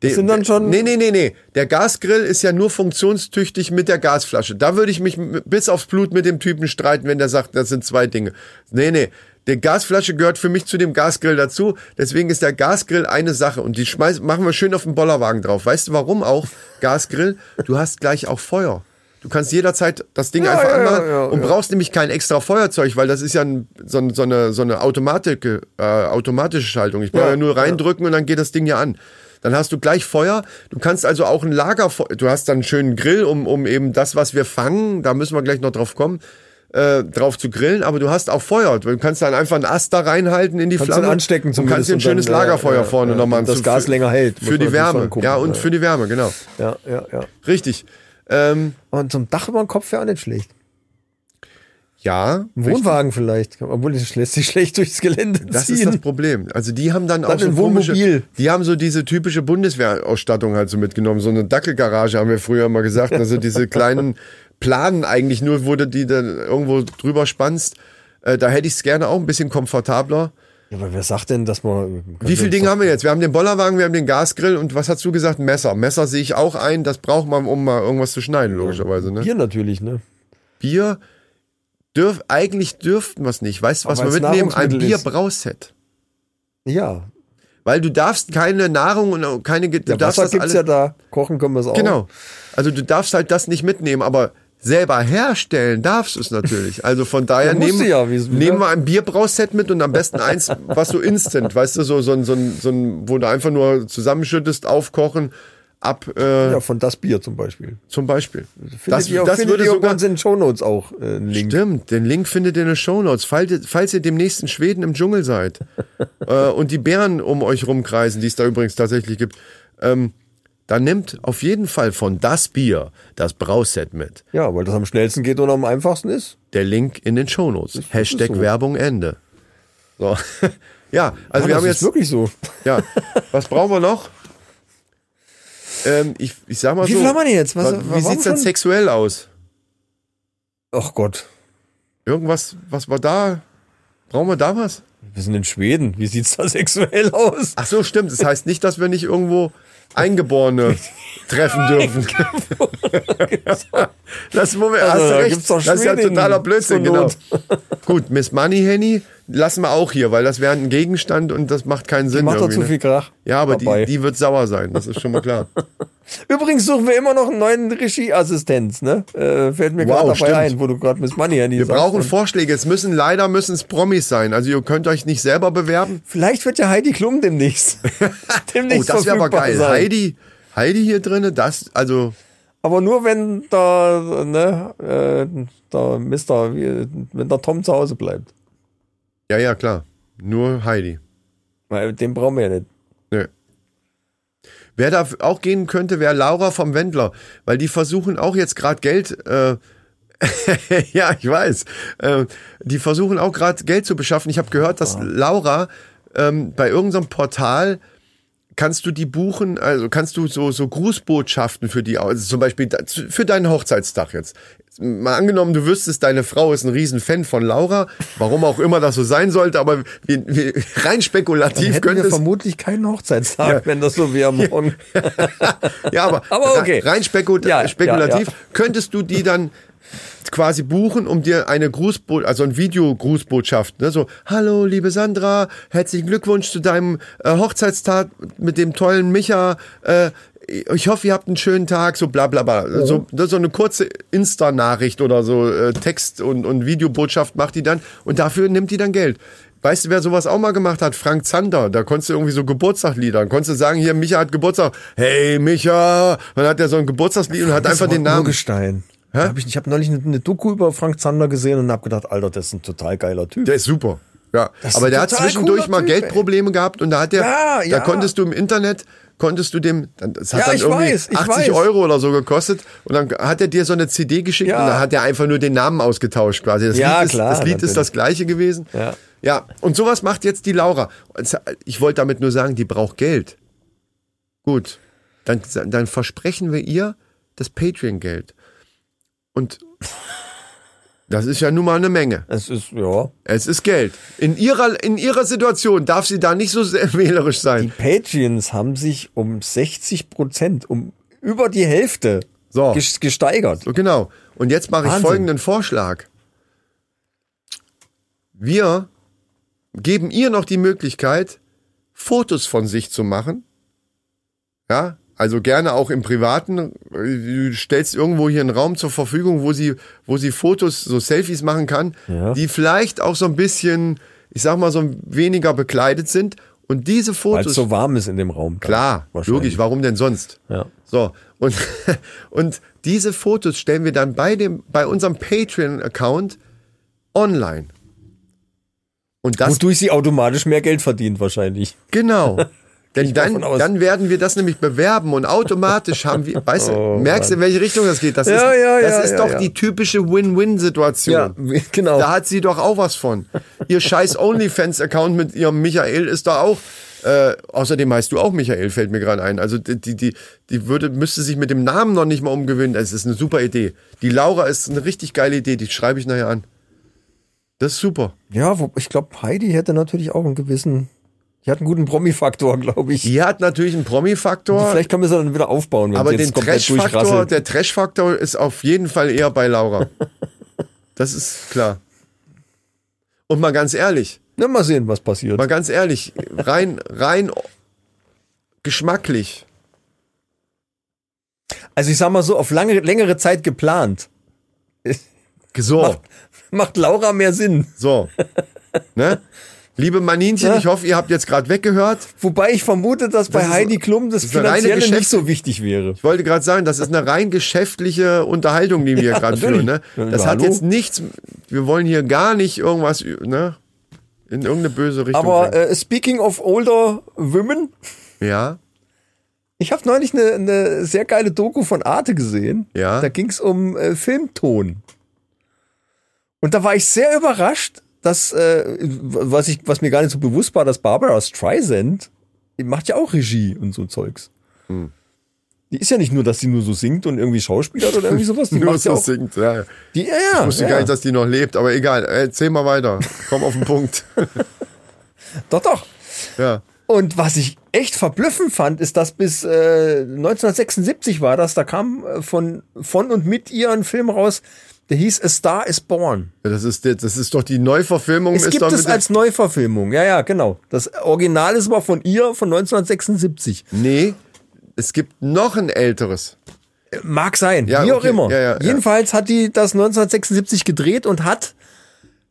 Das sind dann schon. Nee, nee, nee, nee. Der Gasgrill ist ja nur funktionstüchtig mit der Gasflasche. Da würde ich mich bis aufs Blut mit dem Typen streiten, wenn der sagt, das sind zwei Dinge. Nee, nee. Die Gasflasche gehört für mich zu dem Gasgrill dazu. Deswegen ist der Gasgrill eine Sache. Und die schmeiß, machen wir schön auf den Bollerwagen drauf. Weißt du warum auch? Gasgrill, du hast gleich auch Feuer. Du kannst jederzeit das Ding Ja, einfach ja, anmachen ja, und brauchst nämlich kein extra Feuerzeug, weil das ist ja ein, so, so eine, so eine Automatik, äh, automatische Schaltung. Ich brauche Ja, nur reindrücken und dann geht das Ding ja an. Dann hast du gleich Feuer. Du kannst also auch ein Lager, du hast dann einen schönen Grill, um, um eben das, was wir fangen, da müssen wir gleich noch drauf kommen, äh, drauf zu grillen, aber du hast auch Feuer. Du kannst dann einfach einen Ast da reinhalten in die Kannst Flamme du anstecken und zumindest kannst dir ein schönes dann, Lagerfeuer äh, vorne äh, nochmal das Gas für- länger hält, Für die Wärme. gucken, ja, und ja. für die Wärme, genau. Ja, ja, ja. Richtig. Ähm, Und zum Dach über den Kopf wäre auch nicht schlecht. Ja. Ein Wohnwagen vielleicht. Obwohl, das lässt sich schlecht durchs Gelände Das ziehen. ist das Problem. Also die haben dann, auch Dann so ein komische, Wohnmobil. die haben so diese typische Bundeswehrausstattung halt so mitgenommen. So eine Dackelgarage haben wir früher immer gesagt. Also diese kleinen Planen eigentlich nur, wo du die dann irgendwo drüber spannst. Äh, da hätte ich es gerne auch ein bisschen komfortabler. Ja, aber wer sagt denn, dass man. Wie viele Dinge haben wir jetzt? Wir haben den Bollerwagen, wir haben den Gasgrill und was hast du gesagt? Messer. Messer sehe ich auch ein. Das braucht man, um mal irgendwas zu schneiden, logischerweise. Ne? Hier natürlich, ne? Bier dürf, eigentlich dürften wir es nicht. Weißt du, was wir mitnehmen? Ein Bierbrauset. Ja. Weil du darfst keine Nahrung und keine, du Ja, darfst Wasser das gibt's alles, ja da. Kochen können wir es auch. Genau. Also du darfst halt das nicht mitnehmen, aber selber herstellen darfst du es natürlich. Also von daher Ja, nehmen, ja, nehmen wir ein Bierbrauset mit und am besten eins, was so instant, weißt du, so, so, so, so ein, wo du einfach nur zusammenschüttest, aufkochen, ab, äh, Ja, von das Bier zum Beispiel. zum Beispiel. Findet Das, ihr, das findet würde ihr sogar, in den Shownotes auch äh, einen Link. Stimmt, den Link findet ihr in den Shownotes. Falls, ihr- falls ihr demnächst in Schweden im Dschungel seid äh, und die Bären um euch rumkreisen, die es da übrigens tatsächlich gibt, ähm, dann nehmt auf jeden Fall von das Bier das Brauset mit. Ja, weil das am schnellsten geht und am einfachsten ist. Der Link in den Shownotes. Hashtag so. Werbung Ende. So. ja, also Ja, wir das haben ist jetzt. wirklich so. Ja, was brauchen wir noch? Ähm, ich, ich sag mal Wie so. viel haben wir denn jetzt? Was- wie sieht's denn sexuell aus? Ach Gott. Irgendwas, was war da? Brauchen wir da was? Wir sind in Schweden. Wie sieht's da sexuell aus? Ach so, stimmt. Das heißt nicht, dass wir nicht irgendwo Eingeborene treffen dürfen. das, hast Also, du da recht. das ist ja totaler Blödsinn, genau. Gut, Miss Money Henny lassen wir auch hier, weil das wäre ein Gegenstand und das macht keinen Sinn. Macht doch zu ne? viel Krach. Ja, aber die, dabei. die wird sauer sein, das ist schon mal klar. Übrigens suchen wir immer noch einen neuen Regieassistenz, ne? Äh, fällt mir Wow, gerade dabei stimmt. ein, wo du gerade Miss Money Handy Wir sagst. brauchen Vorschläge. Es müssen leider müssen es Promis sein. Also ihr könnt euch nicht selber bewerben. Vielleicht wird ja Heidi Klum demnächst. Oh, demnächst das wäre aber geil. sein. Heidi, Heidi hier drinne, das, also Aber nur wenn der, ne, äh, der Mister, wenn der Tom zu Hause bleibt. Ja, ja, klar. Nur Heidi. Weil den brauchen wir ja nicht. Nö. Wer da auch gehen könnte, wäre Laura vom Wendler, weil die versuchen auch jetzt gerade Geld. Äh, ja, ich weiß. Äh, die versuchen auch gerade Geld zu beschaffen. Ich habe gehört, dass Laura ähm, bei irgendeinem Portal kannst du die buchen, also kannst du so, so Grußbotschaften für die, also zum Beispiel für deinen Hochzeitstag jetzt. Mal angenommen, du wüsstest, deine Frau ist ein Riesen-Fan von Laura, warum auch immer das so sein sollte, aber wie, wie, rein Dann spekulativ hätten könnte wir vermutlich keinen Hochzeitstag, Ja. wenn das so wäre morgen. Ja, aber, Aber okay. rein spekul Ja, spekulativ ja. könntest du die dann quasi buchen, um dir eine Grußbotschaft, also ein Video-Grußbotschaft, ne? so, hallo, liebe Sandra, herzlichen Glückwunsch zu deinem äh, Hochzeitstag mit dem tollen Micha, äh, ich hoffe, ihr habt einen schönen Tag, so bla bla bla. So, so eine kurze Insta-Nachricht oder so äh, Text- und, und Videobotschaft macht die dann und dafür nimmt die dann Geld. Weißt du, wer sowas auch mal gemacht hat? Frank Zander. Da konntest du irgendwie so Geburtstagslieder. Dann konntest du sagen, hier, Micha hat Geburtstag. Hey, Micha. Dann hat er so ein Geburtstagslied und hat einfach den Namen. Urgestein. Hab ich ich habe neulich eine, eine Doku über Frank Zander gesehen und habe gedacht, Alter, das ist ein total geiler Typ. Der ist super. Ja, Das aber der hat zwischendurch mal Typ, Geldprobleme gehabt und da hat der, Ja, da ja. konntest du im Internet, konntest du dem, das hat Ja, dann ich irgendwie weiß, ich 80 weiß. Euro oder so gekostet und dann hat er dir so eine CD geschickt Ja. und da hat er einfach nur den Namen ausgetauscht quasi. Das Ja, Lied, ist, klar, das, Lied ist das gleiche gewesen. Ja. ja, und sowas macht jetzt die Laura. Ich wollte damit nur sagen, die braucht Geld. Gut, dann, dann versprechen wir ihr das Patreon-Geld. Und das ist ja nun mal eine Menge. Es ist, ja. Es ist Geld. In ihrer, in ihrer Situation darf sie da nicht so sehr wählerisch Die sein. Patreons haben sich um 60 Prozent, um über die Hälfte So. ges- gesteigert. So, genau. Und jetzt mache ich Wahnsinn. folgenden Vorschlag. Wir geben ihr noch die Möglichkeit, Fotos von sich zu machen. Ja, Also gerne auch im Privaten. Du stellst irgendwo hier einen Raum zur Verfügung, wo sie, wo sie Fotos, so Selfies machen kann, Ja. die vielleicht auch so ein bisschen, ich sag mal, so weniger bekleidet sind. Und diese Weil es Fotos. so warm ist in dem Raum. Klar, logisch, warum denn sonst? Ja. So, und, und diese Fotos stellen wir dann bei, dem, bei unserem Patreon-Account online. Und das, Wodurch sie automatisch mehr Geld verdient, wahrscheinlich. genau. Denn dann, dann werden wir das nämlich bewerben und automatisch haben wir, weißt du, Oh, merkst du, in welche Richtung das geht? Das Ja, ist, ja, das ja, ist doch die typische Win-Win-Situation. Ja, genau. Da hat sie doch auch was von. Ihr scheiß OnlyFans-Account mit ihrem Michael ist da auch. Äh, außerdem heißt du auch Michael, fällt mir gerade ein. Also die, die, die, würde, müsste sich mit dem Namen noch nicht mal umgewöhnen. Es ist eine super Idee. Die Laura ist eine richtig geile Idee, die schreibe ich nachher an. Das ist super. Ja, ich glaube, Heidi hätte natürlich auch einen gewissen, die hat einen guten Promi-Faktor, glaube ich. Die hat natürlich einen Promi-Faktor, Vielleicht können wir sie dann wieder aufbauen, wenn aber den Trash-Faktor, der Trash-Faktor ist auf jeden Fall eher bei Laura. Das ist klar. Und mal ganz ehrlich, Na, mal sehen, was passiert. Mal ganz ehrlich, rein, rein geschmacklich. Also ich sag mal so, auf lange, längere Zeit geplant. So, Macht, macht Laura mehr Sinn. so. Ne? Liebe Maninchen, Ja. ich hoffe, ihr habt jetzt gerade weggehört. Wobei ich vermute, dass bei ist- Heidi Klum das, das Finanzielle nicht so wichtig wäre. Ich wollte gerade sagen, das ist eine rein geschäftliche Unterhaltung, die wir Ja, gerade führen. Ne? Ja, Das hat hallo? jetzt nichts, wir wollen hier gar nicht irgendwas ne? in irgendeine böse Richtung Aber äh, speaking of older women, Ja, ich habe neulich eine, eine sehr geile Doku von Arte gesehen. Ja. Da ging es um äh, Filmton. Und da war ich sehr überrascht, dass, äh, was, ich, was mir gar nicht so bewusst war, dass Barbara Streisand, macht ja auch Regie und so Zeugs. Hm. Die ist ja nicht nur, dass sie nur so singt und irgendwie schauspielert oder irgendwie sowas. Die nur macht ja so auch. singt. Ja. Die, ja, ja, Ich wusste ja. gar nicht, dass die noch lebt, aber egal. Erzähl mal weiter. Komm auf den Punkt. Doch, doch. ja. Und was ich echt verblüffend fand, ist, dass bis äh, 1976 war das, da kam äh, von, von und mit ihr ein Film raus, der hieß A Star is Born. Das ist, das ist doch die Neuverfilmung. Es gibt es als Neuverfilmung, ja, ja, genau. Das Original ist aber von ihr von 1976. Nee, es gibt noch ein älteres. Mag sein, Ja, wie auch okay. immer. Ja, ja. Jedenfalls hat die das 1976 gedreht und hat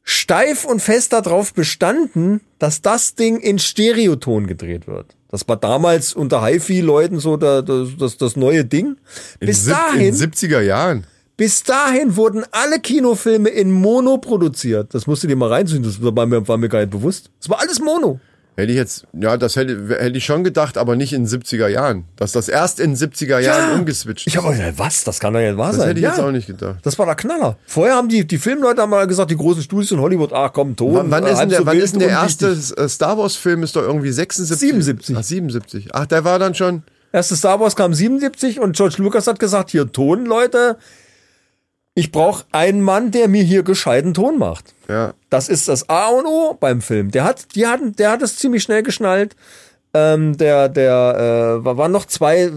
steif und fest darauf bestanden, dass das Ding in Stereoton gedreht wird. Das war damals unter HiFi-Leuten so da- das, das, das neue Ding. Bis sieb- dahin, In 70er Jahren. Bis dahin wurden alle Kinofilme in Mono produziert. Das musst du dir mal reinziehen, das war mir, war mir gar nicht bewusst. Das war alles Mono. Hätte ich jetzt, ja, das hätte, hätte ich schon gedacht, aber nicht in 70er Jahren. Dass das erst in 70er Jahren umgeswitcht Ich habe gedacht, was? Das kann doch nicht wahr Das sein. hätte ich ja. jetzt auch nicht gedacht. Das war der Knaller. Vorher haben die, die Filmleute haben mal gesagt, die großen Studios in Hollywood, ach komm, Ton. Wann, wann ist denn der, so wann ist denn der erste unwichtig. äh, Star Wars Film? Ist doch irgendwie 76? 77. Ach, 77. Ach, der war dann schon. Erste Star Wars kam 77 und George Lucas hat gesagt, hier Ton, Leute, ich brauche einen Mann, der mir hier gescheiten Ton macht. Ja. Das ist das A und O beim Film. Der hat, die hatten, der hat es ziemlich schnell geschnallt. Ähm, der, der, äh, war- waren noch zwei, äh,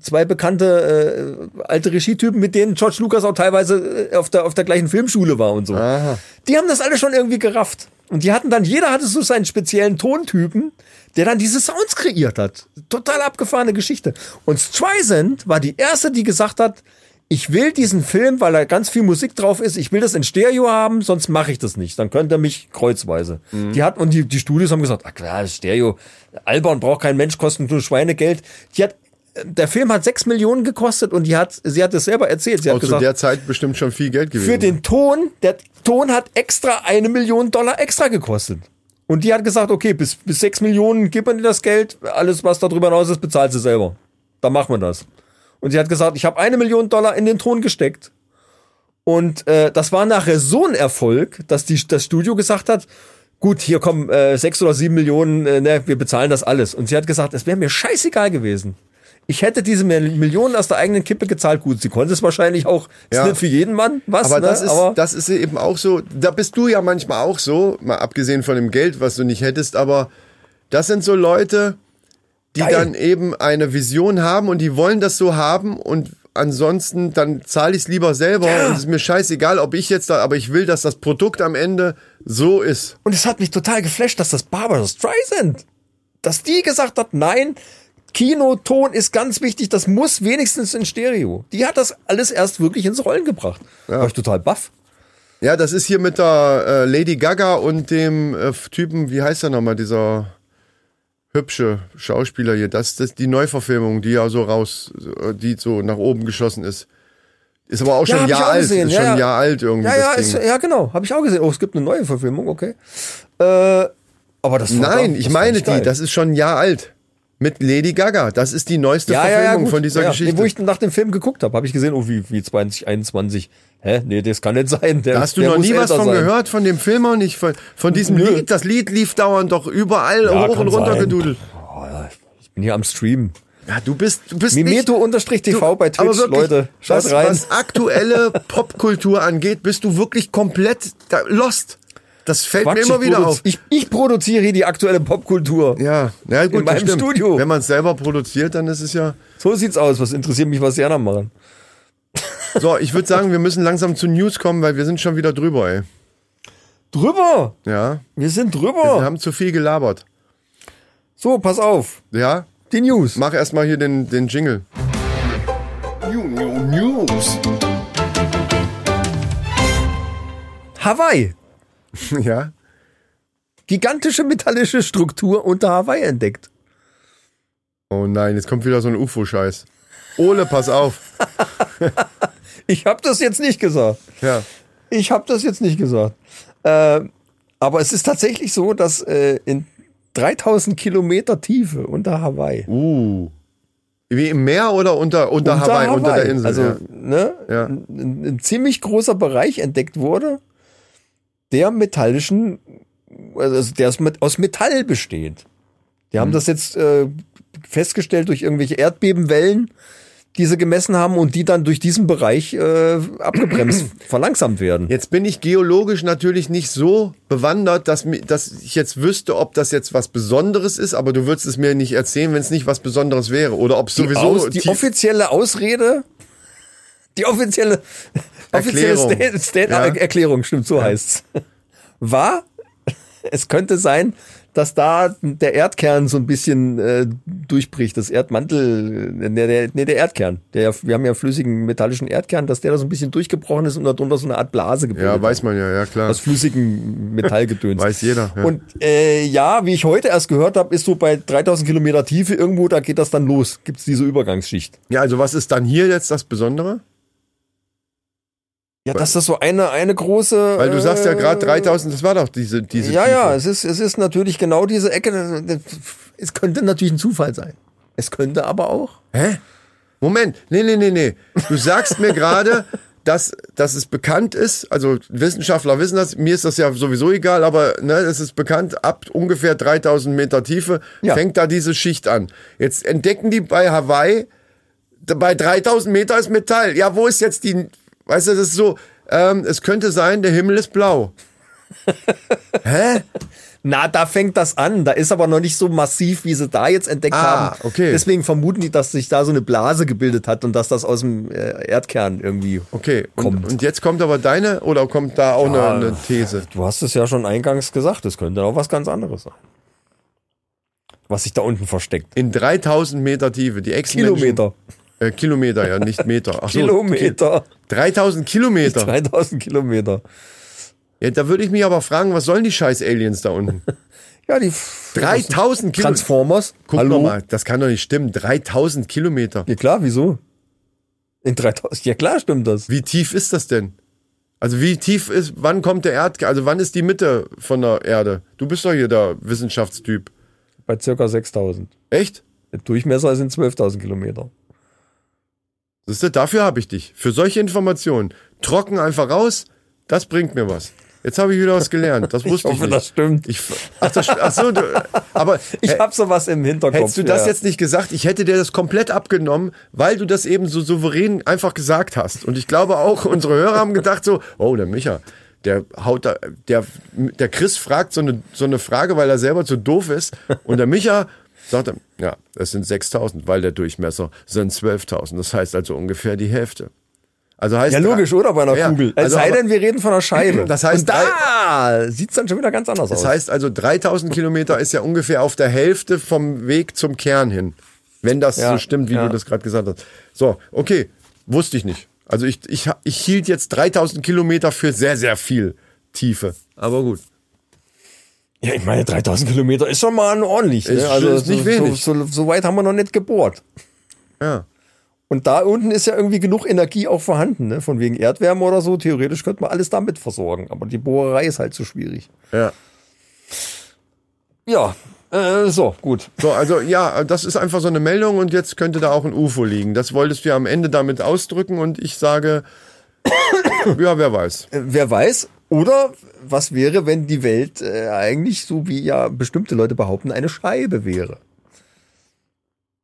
zwei bekannte äh, alte Regietypen, mit denen George Lucas auch teilweise äh, auf der, auf der gleichen Filmschule war und so. Die haben das alle schon irgendwie gerafft. Und die hatten dann, jeder hatte so seinen speziellen Tontypen, der dann diese Sounds kreiert hat. Total abgefahrene Geschichte. Und Streisand war die erste, die gesagt hat, ich will diesen Film, weil da ganz viel Musik drauf ist, ich will das in Stereo haben, sonst mache ich das nicht. Dann könnt ihr mich kreuzweise. Die hat, und die, die Studios haben gesagt, ach klar, Stereo, albern braucht kein Mensch, kostet nur Schweinegeld. Die hat, der Film hat sechs Millionen gekostet und die hat, sie hat es selber erzählt. Sie hat Auch zu gesagt, der Zeit bestimmt schon viel Geld gewesen. für den Ton, der Ton hat extra eine Million Dollar extra gekostet. Und die hat gesagt, okay, bis, bis sechs Millionen gib mir das Geld, alles was darüber hinaus ist, bezahlt sie selber. Dann machen wir das. Und sie hat gesagt, ich habe eine Million Dollar in den Ton gesteckt. Und äh, das war nachher so ein Erfolg, dass die, das Studio gesagt hat, gut, hier kommen äh, sechs oder sieben Millionen, äh, ne, wir bezahlen das alles. Und sie hat gesagt, es wäre mir scheißegal gewesen. Ich hätte diese Mil- Millionen aus der eigenen Kippe gezahlt. Gut, sie konnte es wahrscheinlich auch. Ist Ja. nicht für jeden Mann was, aber ne? das, ist, aber das ist eben auch so, da bist du ja manchmal auch so, mal abgesehen von dem Geld, was du nicht hättest, aber das sind so Leute, die Geil. dann eben eine Vision haben und die wollen das so haben und ansonsten dann zahle ich es lieber selber Ja. und es ist mir scheißegal, ob ich jetzt da, aber ich will, dass das Produkt am Ende so ist. Und es hat mich total geflasht, dass das Barbara Streisand, dass die gesagt hat, nein, Kinoton ist ganz wichtig, das muss wenigstens in Stereo. Die hat das alles erst wirklich ins Rollen gebracht. War ich total baff. Ja, das ist hier mit der äh, Lady Gaga und dem äh, Typen, wie heißt er nochmal, dieser hübsche Schauspieler hier. Das ist die Neuverfilmung, die ja so raus, die so nach oben geschossen ist. Ist aber auch Ja, schon hab ein ich Jahr auch alt. gesehen. Ist Ja, schon ein ja. Jahr alt irgendwie. Ja, ja, das ist, ja, genau. Habe ich auch gesehen. Oh, es gibt eine neue Verfilmung, okay. Äh, aber das Nein, das ich fand meine die, geil. das ist schon ein Jahr alt. Mit Lady Gaga. Das ist die neueste ja, ja, ja, Verfilmung von dieser ja, Geschichte. Wo ich nach dem Film geguckt habe, habe ich gesehen, oh, wie, wie 2021. Hä? Nee, das kann nicht sein. Der, Da hast du noch nie was von sein. gehört, von dem Film auch nicht, von, von diesem Nö. Lied. Das Lied lief dauernd doch überall Ja, hoch und runter sein. gedudelt. Oh, ja, ich bin hier am Stream. Ja, du bist, du bist nicht, Mimeto-TV bei Twitch, wirklich, Leute. Schaut was, rein. Was aktuelle Popkultur angeht, bist du wirklich komplett da, lost. Das fällt Quatsch, mir immer wieder auf. Ich, ich produziere hier die aktuelle Popkultur. Ja, ja gut, In meinem stimmt. Studio. Wenn man es selber produziert, dann ist es ja. So sieht's aus. Was interessiert mich, was die anderen machen? So, ich würde sagen, wir müssen langsam zu News kommen, weil wir sind schon wieder drüber, ey. Drüber! Ja, Wir sind wir drüber. haben zu viel gelabert. So, pass auf. Ja, Die News. mach erstmal hier den, den Jingle. News. Hawaii. ja. Gigantische metallische Struktur unter Hawaii entdeckt. Oh nein, jetzt kommt wieder so ein UFO-Scheiß. Ole, pass auf. Ich habe das jetzt nicht gesagt. Ja. Ich habe das jetzt nicht gesagt. Äh, aber es ist tatsächlich so, dass äh, in 3000 Kilometer Tiefe unter Hawaii. Uh. Wie im Meer oder unter, unter, Hawaii, unter der Insel? Also ja. ne, Ja. ein, ein, ziemlich großer Bereich entdeckt wurde, der metallischen, also der aus Met- aus Metall besteht. Die haben das jetzt äh, festgestellt durch irgendwelche Erdbebenwellen, die sie gemessen haben und die dann durch diesen Bereich äh, abgebremst, verlangsamt werden. Jetzt bin ich geologisch natürlich nicht so bewandert, dass, dass ich jetzt wüsste, ob das jetzt was Besonderes ist, aber du würdest es mir nicht erzählen, wenn es nicht was Besonderes wäre. Oder ob sowieso aus, die offizielle Ausrede, die offizielle, offizielle Erklärung. State, State Ja. Erklärung, stimmt, so heißt's, war, es könnte sein, dass da der Erdkern so ein bisschen äh, durchbricht, das Erdmantel, äh, der, der, nee, der Erdkern, der, wir haben ja flüssigen metallischen Erdkern, dass der da so ein bisschen durchgebrochen ist und darunter so eine Art Blase gebildet Ja, weiß man ja, ja klar. aus flüssigem Metallgedöns. Weiß jeder, ja. Und äh, ja, wie ich heute erst gehört habe, ist so bei 3000 Kilometer Tiefe irgendwo, da geht das dann los. Gibt's diese Übergangsschicht. Ja, also was ist dann hier jetzt das Besondere? Ja, dass das so eine, eine große. Weil du sagst ja gerade äh, 3000, das war doch diese, diese Ja, Tiefe. ja, es ist, es ist natürlich genau diese Ecke. Es könnte natürlich ein Zufall sein. Es könnte aber auch. Hä? Moment, nee, nee, nee, nee. Du sagst mir gerade, dass, dass es bekannt ist, also Wissenschaftler wissen das, mir ist das ja sowieso egal, aber ne, es ist bekannt, ab ungefähr 3000 Meter Tiefe Ja. fängt da diese Schicht an. Jetzt entdecken die bei Hawaii, bei 3000 Meter ist Metall. Ja, wo ist jetzt die, weißt du, das ist so, ähm, es könnte sein, der Himmel ist blau. Hä? Na, da fängt das an. Da ist aber noch nicht so massiv, wie sie da jetzt entdeckt Ah, haben. okay. Deswegen vermuten die, dass sich da so eine Blase gebildet hat und dass das aus dem äh, Erdkern irgendwie Okay, und, kommt. und jetzt kommt aber deine, oder kommt da auch eine, eine These? Du hast es ja schon eingangs gesagt, es könnte auch was ganz anderes sein. Was sich da unten versteckt. In 3000 Meter Tiefe, die ex Kilometer. Äh, Kilometer, ja, nicht Meter. Ach so, Kilometer. 3000 Kilometer. 3000 Kilometer. Ja, da würde ich mich aber fragen, was sollen die scheiß Aliens da unten? Ja, die 3000 Kilometer. Transformers. Guck Hallo? mal, das kann doch nicht stimmen. 3000 Kilometer. Ja klar, wieso? In 3000. Ja klar stimmt das. Wie tief ist das denn? Also wie tief ist, wann kommt der Erdkern, also wann ist die Mitte von der Erde? Du bist doch hier der Wissenschaftstyp. Bei circa 6000. Echt? Der Durchmesser sind 12.000 Kilometer. Siehst du, dafür habe ich dich. Für solche Informationen. Trocken einfach raus, das bringt mir was. Jetzt habe ich wieder was gelernt. Das wusste ich, hoffe, nicht. das stimmt. Ich, ach, das, ach so, du, aber Ich habe sowas im Hinterkopf. hättest du das ja. jetzt nicht gesagt, ich hätte dir das komplett abgenommen, weil du das eben so souverän einfach gesagt hast. Und ich glaube auch, unsere Hörer haben gedacht so, oh, der Micha, der haut da, der, der Chris fragt so eine, so eine Frage, weil er selber zu doof ist. Und der Micha sagt, dann, ja, es sind 6000, weil der Durchmesser sind 12.000. Das heißt also ungefähr die Hälfte. Also heißt Ja, logisch, oder? Bei einer Ja, Kugel. Es also sei aber- denn, wir reden von einer Scheibe. Das heißt, Und da sieht's dann schon wieder ganz anders Das aus. heißt also, 3000 Kilometer ist ja ungefähr auf der Hälfte vom Weg zum Kern hin. Wenn das Ja, so stimmt, wie ja. du das gerade gesagt hast. So, okay, wusste ich nicht. Also ich, ich, ich hielt jetzt 3000 Kilometer für sehr, sehr viel Tiefe. Aber gut. Ja, ich meine, 3000 Kilometer ist schon mal ordentlich. Ne? Also ist nicht so, wenig. So, so, so weit haben wir noch nicht gebohrt. Ja. Und da unten ist ja irgendwie genug Energie auch vorhanden, ne? von wegen Erdwärme oder so. Theoretisch könnte man alles damit versorgen, aber die Bohrerei ist halt zu schwierig. Ja. Ja, äh, so, gut. So, also ja, das ist einfach so eine Meldung und jetzt könnte da auch ein UFO liegen. Das wolltest du ja am Ende damit ausdrücken und ich sage, ja, wer weiß. Äh, wer weiß, oder was wäre, wenn die Welt äh, eigentlich, so wie ja bestimmte Leute behaupten, eine Scheibe wäre?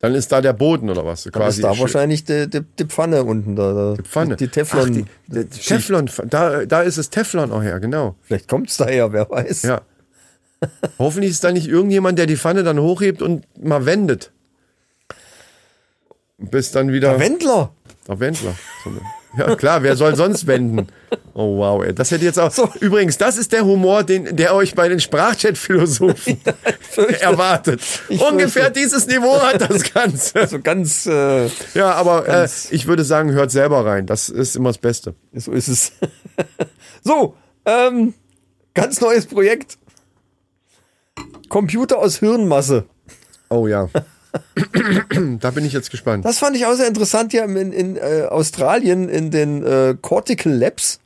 Dann ist da der Boden oder was? Dann ist da wahrscheinlich die, die, die Pfanne unten da. Die Pfanne. Die, die Teflon. Ach, die, Teflon, da, da ist es Teflon auch her, genau. Vielleicht kommt's daher, wer weiß. Ja. Hoffentlich ist da nicht irgendjemand, der die Pfanne dann hochhebt und mal wendet. Bis dann wieder. Der Wendler. Der Wendler. Ja, klar, wer soll sonst wenden? Oh wow, ey. Das hätte jetzt auch. Übrigens, das ist der Humor, den, der euch bei den Sprachchat-Philosophen erwartet. Ich Ungefähr fürchte. dieses Niveau hat das Ganze. So ganz, äh, Ja, aber äh, Ganz- ich würde sagen, hört selber rein. Das ist immer das Beste. so ist es. so, ähm, ganz neues Projekt. Computer aus Hirnmasse. Oh ja. Da bin ich jetzt gespannt. Das fand ich auch sehr interessant hier in, in äh, Australien in den äh, Cortical Labs.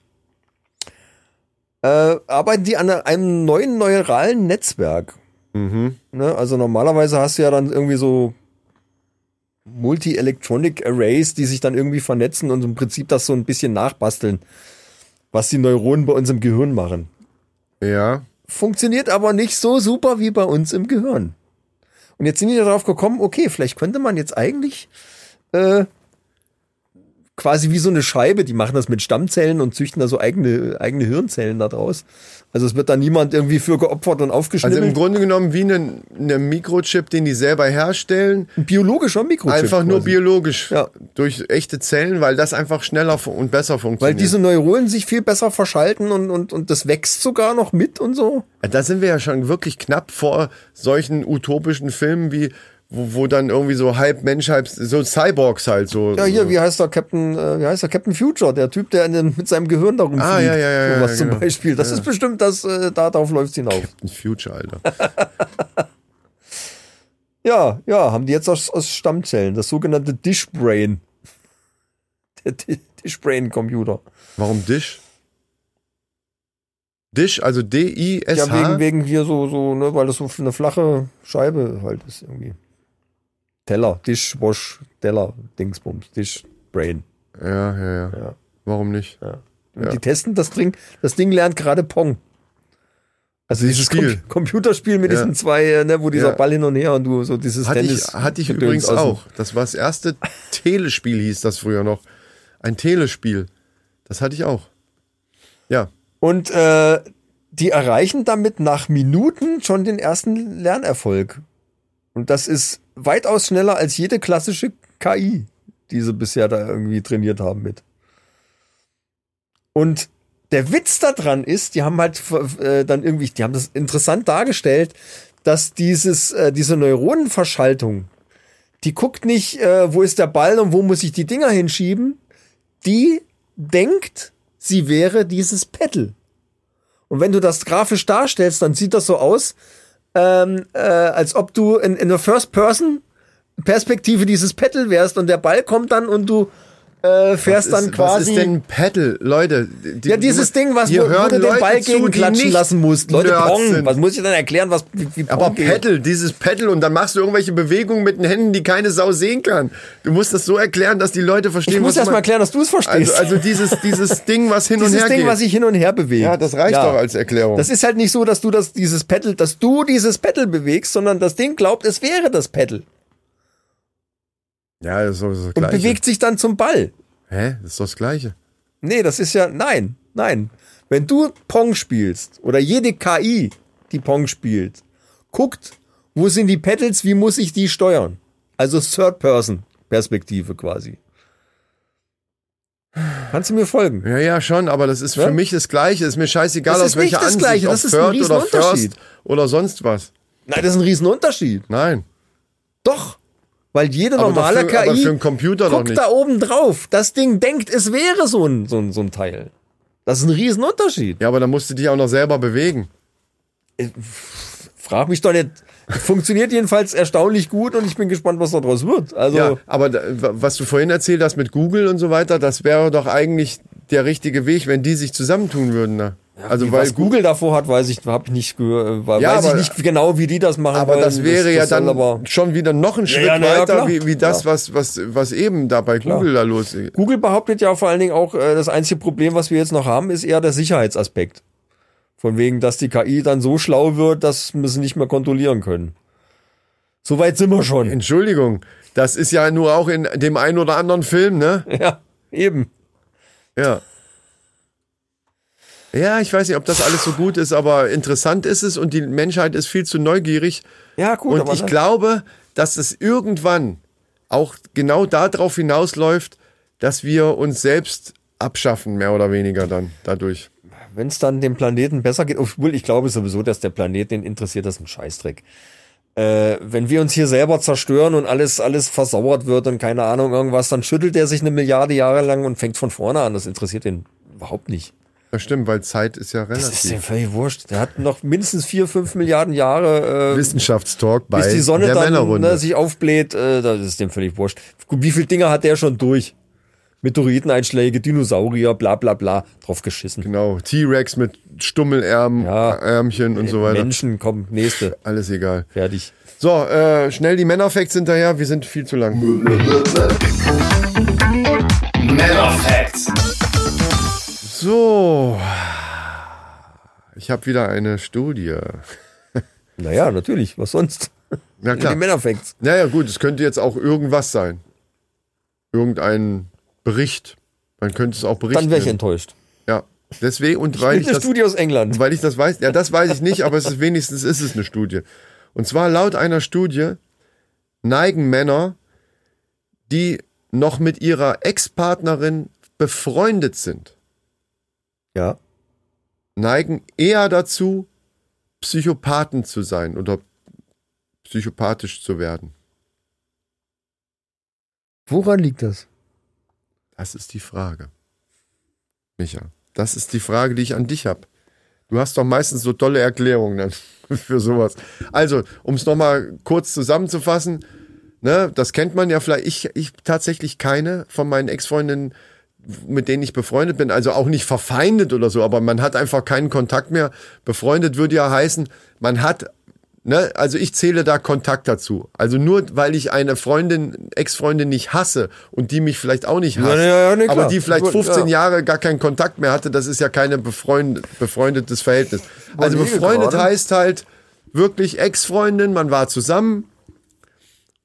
Äh, arbeiten die an einem neuen neuralen Netzwerk. Ne? Also normalerweise hast du ja dann irgendwie so Multi-Electronic Arrays, die sich dann irgendwie vernetzen und im Prinzip das so ein bisschen nachbasteln, was die Neuronen bei uns im Gehirn machen. Ja. Funktioniert aber nicht so super wie bei uns im Gehirn. Und jetzt sind die darauf gekommen, okay, vielleicht könnte man jetzt eigentlich äh, quasi wie so eine Scheibe, die machen das mit Stammzellen und züchten da so eigene, eigene Hirnzellen da draus. Also es wird da niemand irgendwie für geopfert und Also aufgeschnippelt. im Grunde genommen wie ein ne Mikrochip, den die selber herstellen. ein biologischer Mikrochip. einfach nur quasi. biologisch Ja. durch echte Zellen, weil das einfach schneller und besser Weil funktioniert. diese Neuronen sich viel besser verschalten und, und, und das wächst sogar noch mit und so. da sind wir ja schon wirklich knapp vor solchen utopischen Filmen wie wo, wo dann irgendwie so halb Mensch, halb so Cyborgs halt so. Ja, hier, wie heißt der Captain, äh, wie heißt der Captain Future, der Typ, der dem, mit seinem Gehirn darum Ah, ja, ja, ja, Sowas ja, zum genau. Beispiel. Das ist bestimmt das, äh, da darauf läuft's hinaus. Ein Future, Alter. Ja, ja, haben die jetzt aus, aus Stammzellen, das sogenannte Dishbrain. Der Di- Dishbrain-Computer. Warum Dish? Dish, also D-I-S-H. Ja, wegen, wegen hier so, so, ne, weil das so eine flache Scheibe halt ist irgendwie. Teller, Dishwash, Teller, Dingsbums, Dishbrain. ja, ja, ja, Ja. Warum nicht? Und Ja. die testen das Ding, das Ding lernt gerade Pong. Also dieses Spiel. Com Computerspiel mit Ja. diesen zwei, äh, ne, wo dieser Ja. Ball hin und her und du so dieses Hatte ich, Tennis. hatte ich übrigens auch. Das war das erste Telespiel, hieß das früher noch. Ein Telespiel. Das hatte ich auch. Ja. Und äh, die erreichen damit nach Minuten schon den ersten Lernerfolg. Und das ist weitaus schneller als jede klassische KI, die sie bisher da irgendwie trainiert haben mit. Und der Witz daran ist, die haben halt äh, dann irgendwie, die haben das interessant dargestellt, dass dieses, äh, diese Neuronenverschaltung, die guckt nicht, äh, wo ist der Ball und wo muss ich die Dinger hinschieben, die denkt, sie wäre dieses Pedal. Und wenn du das grafisch darstellst, dann sieht das so aus, ähm, äh, als ob du in, in der First-Person-Perspektive dieses Pedal wärst und der Ball kommt dann und du äh, fährst was dann ist, quasi. Was ist denn ein Pedal? Leute. Die, ja, dieses Ding, was wo, wo du den Ball zu, gegenklatschen lassen musst. Leute, Nerds Pong. sind. Was muss ich denn erklären, was wie, wie Aber? Pedal, dieses Pedal und dann machst du irgendwelche Bewegungen mit den Händen, die keine Sau sehen kann. Du musst das so erklären, dass die Leute verstehen, Ich muss erst mal erklären, dass du es verstehst. Also, also dieses, dieses Ding, was hin und dieses her Ding, geht. was sich hin und her bewegt. ja, das reicht doch als Erklärung. Das ist halt nicht so, dass du das, dieses Pedal, dass du dieses Pedal bewegst, sondern das Ding glaubt, es wäre das Pedal. Ja, das ist doch das Und Gleiche. bewegt sich dann zum Ball. Hä? Das ist doch das Gleiche. Nee, das ist ja, nein, nein. Wenn du Pong spielst oder jede KI, die Pong spielt, guckt, wo sind die Pedals, wie muss ich die steuern? Also Third-Person-Perspektive quasi. Kannst du mir folgen? Ja, ja, schon, aber das ist Ja? für mich das Gleiche. Ist mir scheißegal, Das aus ist nicht welcher das Ansicht, Gleiche, das ist ein oder Riesenunterschied. First oder sonst was. Nein, das ist ein Riesenunterschied. Nein. Doch. Weil jede Aber normale für- aber KI für einen Computer doch guckt da oben drauf. Das Ding denkt, es wäre so ein, so ein, so ein Teil. Das ist ein Riesenunterschied. Ja, aber dann musst du dich auch noch selber bewegen. Frag mich doch nicht. Funktioniert jedenfalls erstaunlich gut und ich bin gespannt, was daraus wird. Also, Ja, aber was du vorhin erzählt hast mit Google und so weiter, das wäre doch eigentlich der richtige Weg, wenn die sich zusammentun würden. Ne? Also weil was Google davor hat, weiß ich, habe ich nicht gehört, weiß Ja, ich aber- nicht genau, wie die das machen aber wollen. das wäre ja soll dann aber schon wieder noch ein Schritt ja, ja, weiter, klar. wie, wie das, was, was, was eben da bei Google da los ist. Google behauptet ja vor allen Dingen auch, äh, das einzige Problem, was wir jetzt noch haben, ist eher der Sicherheitsaspekt. Von wegen, dass die KI dann so schlau wird, dass wir sie nicht mehr kontrollieren können. Soweit sind wir schon. Entschuldigung, das ist ja nur auch in dem einen oder anderen Film, ne? Ja, eben. Ja. Ja, ich weiß nicht, ob das alles so gut ist, aber interessant ist es und die Menschheit ist viel zu neugierig. Ja, gut, Und ich glaube, dass es irgendwann auch genau darauf hinausläuft, dass wir uns selbst abschaffen, mehr oder weniger dann dadurch. wenn es dann dem Planeten besser geht, obwohl ich glaube sowieso, dass der Planet den interessiert, das ist ein Scheißdreck. Äh, wenn wir uns hier selber zerstören und alles, alles versauert wird und keine Ahnung irgendwas, dann schüttelt er sich eine Milliarde Jahre lang und fängt von vorne an. Das interessiert ihn überhaupt nicht. Das stimmt, weil Zeit ist ja Das ist relativ. völlig wurscht. Der hat noch mindestens vier, fünf Milliarden Jahre, äh, Wissenschaftstalk bei bis die Sonne der dann Männerrunde. ne, sich aufbläht. Äh, das ist dem völlig wurscht. Gut, Wie viele Dinge hat der schon durch? Meteoriteneinschläge, Dinosaurier, bla bla bla, drauf geschissen. genau, T-Rex mit Stummelärm, Ja. Ärmchen und so weiter. Menschen, komm, nächste, Alles egal. fertig. So, äh, schnell die Männerfacts hinterher, wir sind viel zu lang. Männer Facts. So, ich habe wieder eine Studie. Naja, natürlich, was sonst? Ja Die klar. Männerfacts. Naja gut, es könnte jetzt auch irgendwas sein. Irgendein Bericht. Man könnte es auch berichten. Dann wäre ich enttäuscht. Ja, deswegen und weil ich Mit das, Studie aus England. weil ich das weiß, ja, das weiß ich nicht, aber es ist wenigstens ist es eine Studie. Und zwar laut einer Studie neigen Männer, die noch mit ihrer Ex-Partnerin befreundet sind, Ja. neigen eher dazu, Psychopathen zu sein oder psychopathisch zu werden. Woran liegt das? Das ist die Frage. Micha, das ist die Frage, die ich an dich habe. Du hast doch meistens so tolle Erklärungen dann für sowas. Also, um es nochmal kurz zusammenzufassen, ne, das kennt man ja vielleicht. Ich, ich tatsächlich keine von meinen Ex-Freundinnen, mit denen ich befreundet bin, also auch nicht verfeindet oder so, aber man hat einfach keinen Kontakt mehr. Befreundet würde ja heißen, man hat Ne, also ich zähle da Kontakt dazu. Also nur weil ich eine Freundin, Ex-Freundin nicht hasse und die mich vielleicht auch nicht hasst, ja, ja, nee, aber die vielleicht Gut, 15 ja. Jahre gar keinen Kontakt mehr hatte, das ist ja kein befreund, befreundetes Verhältnis. Also Überlege befreundet heißt halt wirklich Ex-Freundin, man war zusammen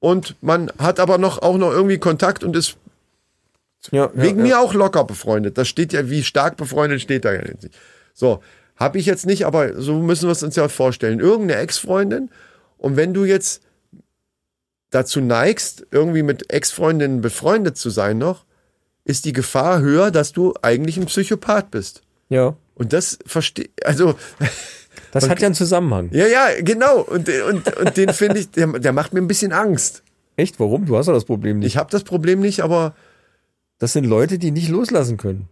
und man hat aber noch auch noch irgendwie Kontakt und ist Ja, wegen mir auch locker befreundet. Das steht ja, wie stark befreundet steht da ja nicht. So, habe ich jetzt nicht, aber so müssen wir es uns ja vorstellen. Irgendeine Ex-Freundin und wenn du jetzt dazu neigst, irgendwie mit Ex-Freundinnen befreundet zu sein noch, ist die Gefahr höher, dass du eigentlich ein Psychopath bist. ja. Und das verstehe, also, Das hat ja einen Zusammenhang. ja, ja, genau. Und, und, und den finde ich, der, der macht mir ein bisschen Angst. Echt? Warum? Du hast ja das Problem nicht. Ich habe das Problem nicht, aber, Das sind Leute, die nicht loslassen können.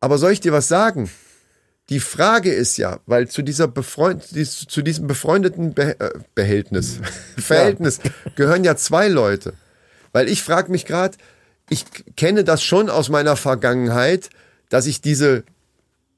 aber soll ich dir was sagen? Die Frage ist ja, weil zu dieser Befreund, zu diesem befreundeten Be äh, Behältnis, Verhältnis gehören ja zwei Leute. Weil ich frage mich gerade, ich kenne das schon aus meiner Vergangenheit, dass ich diese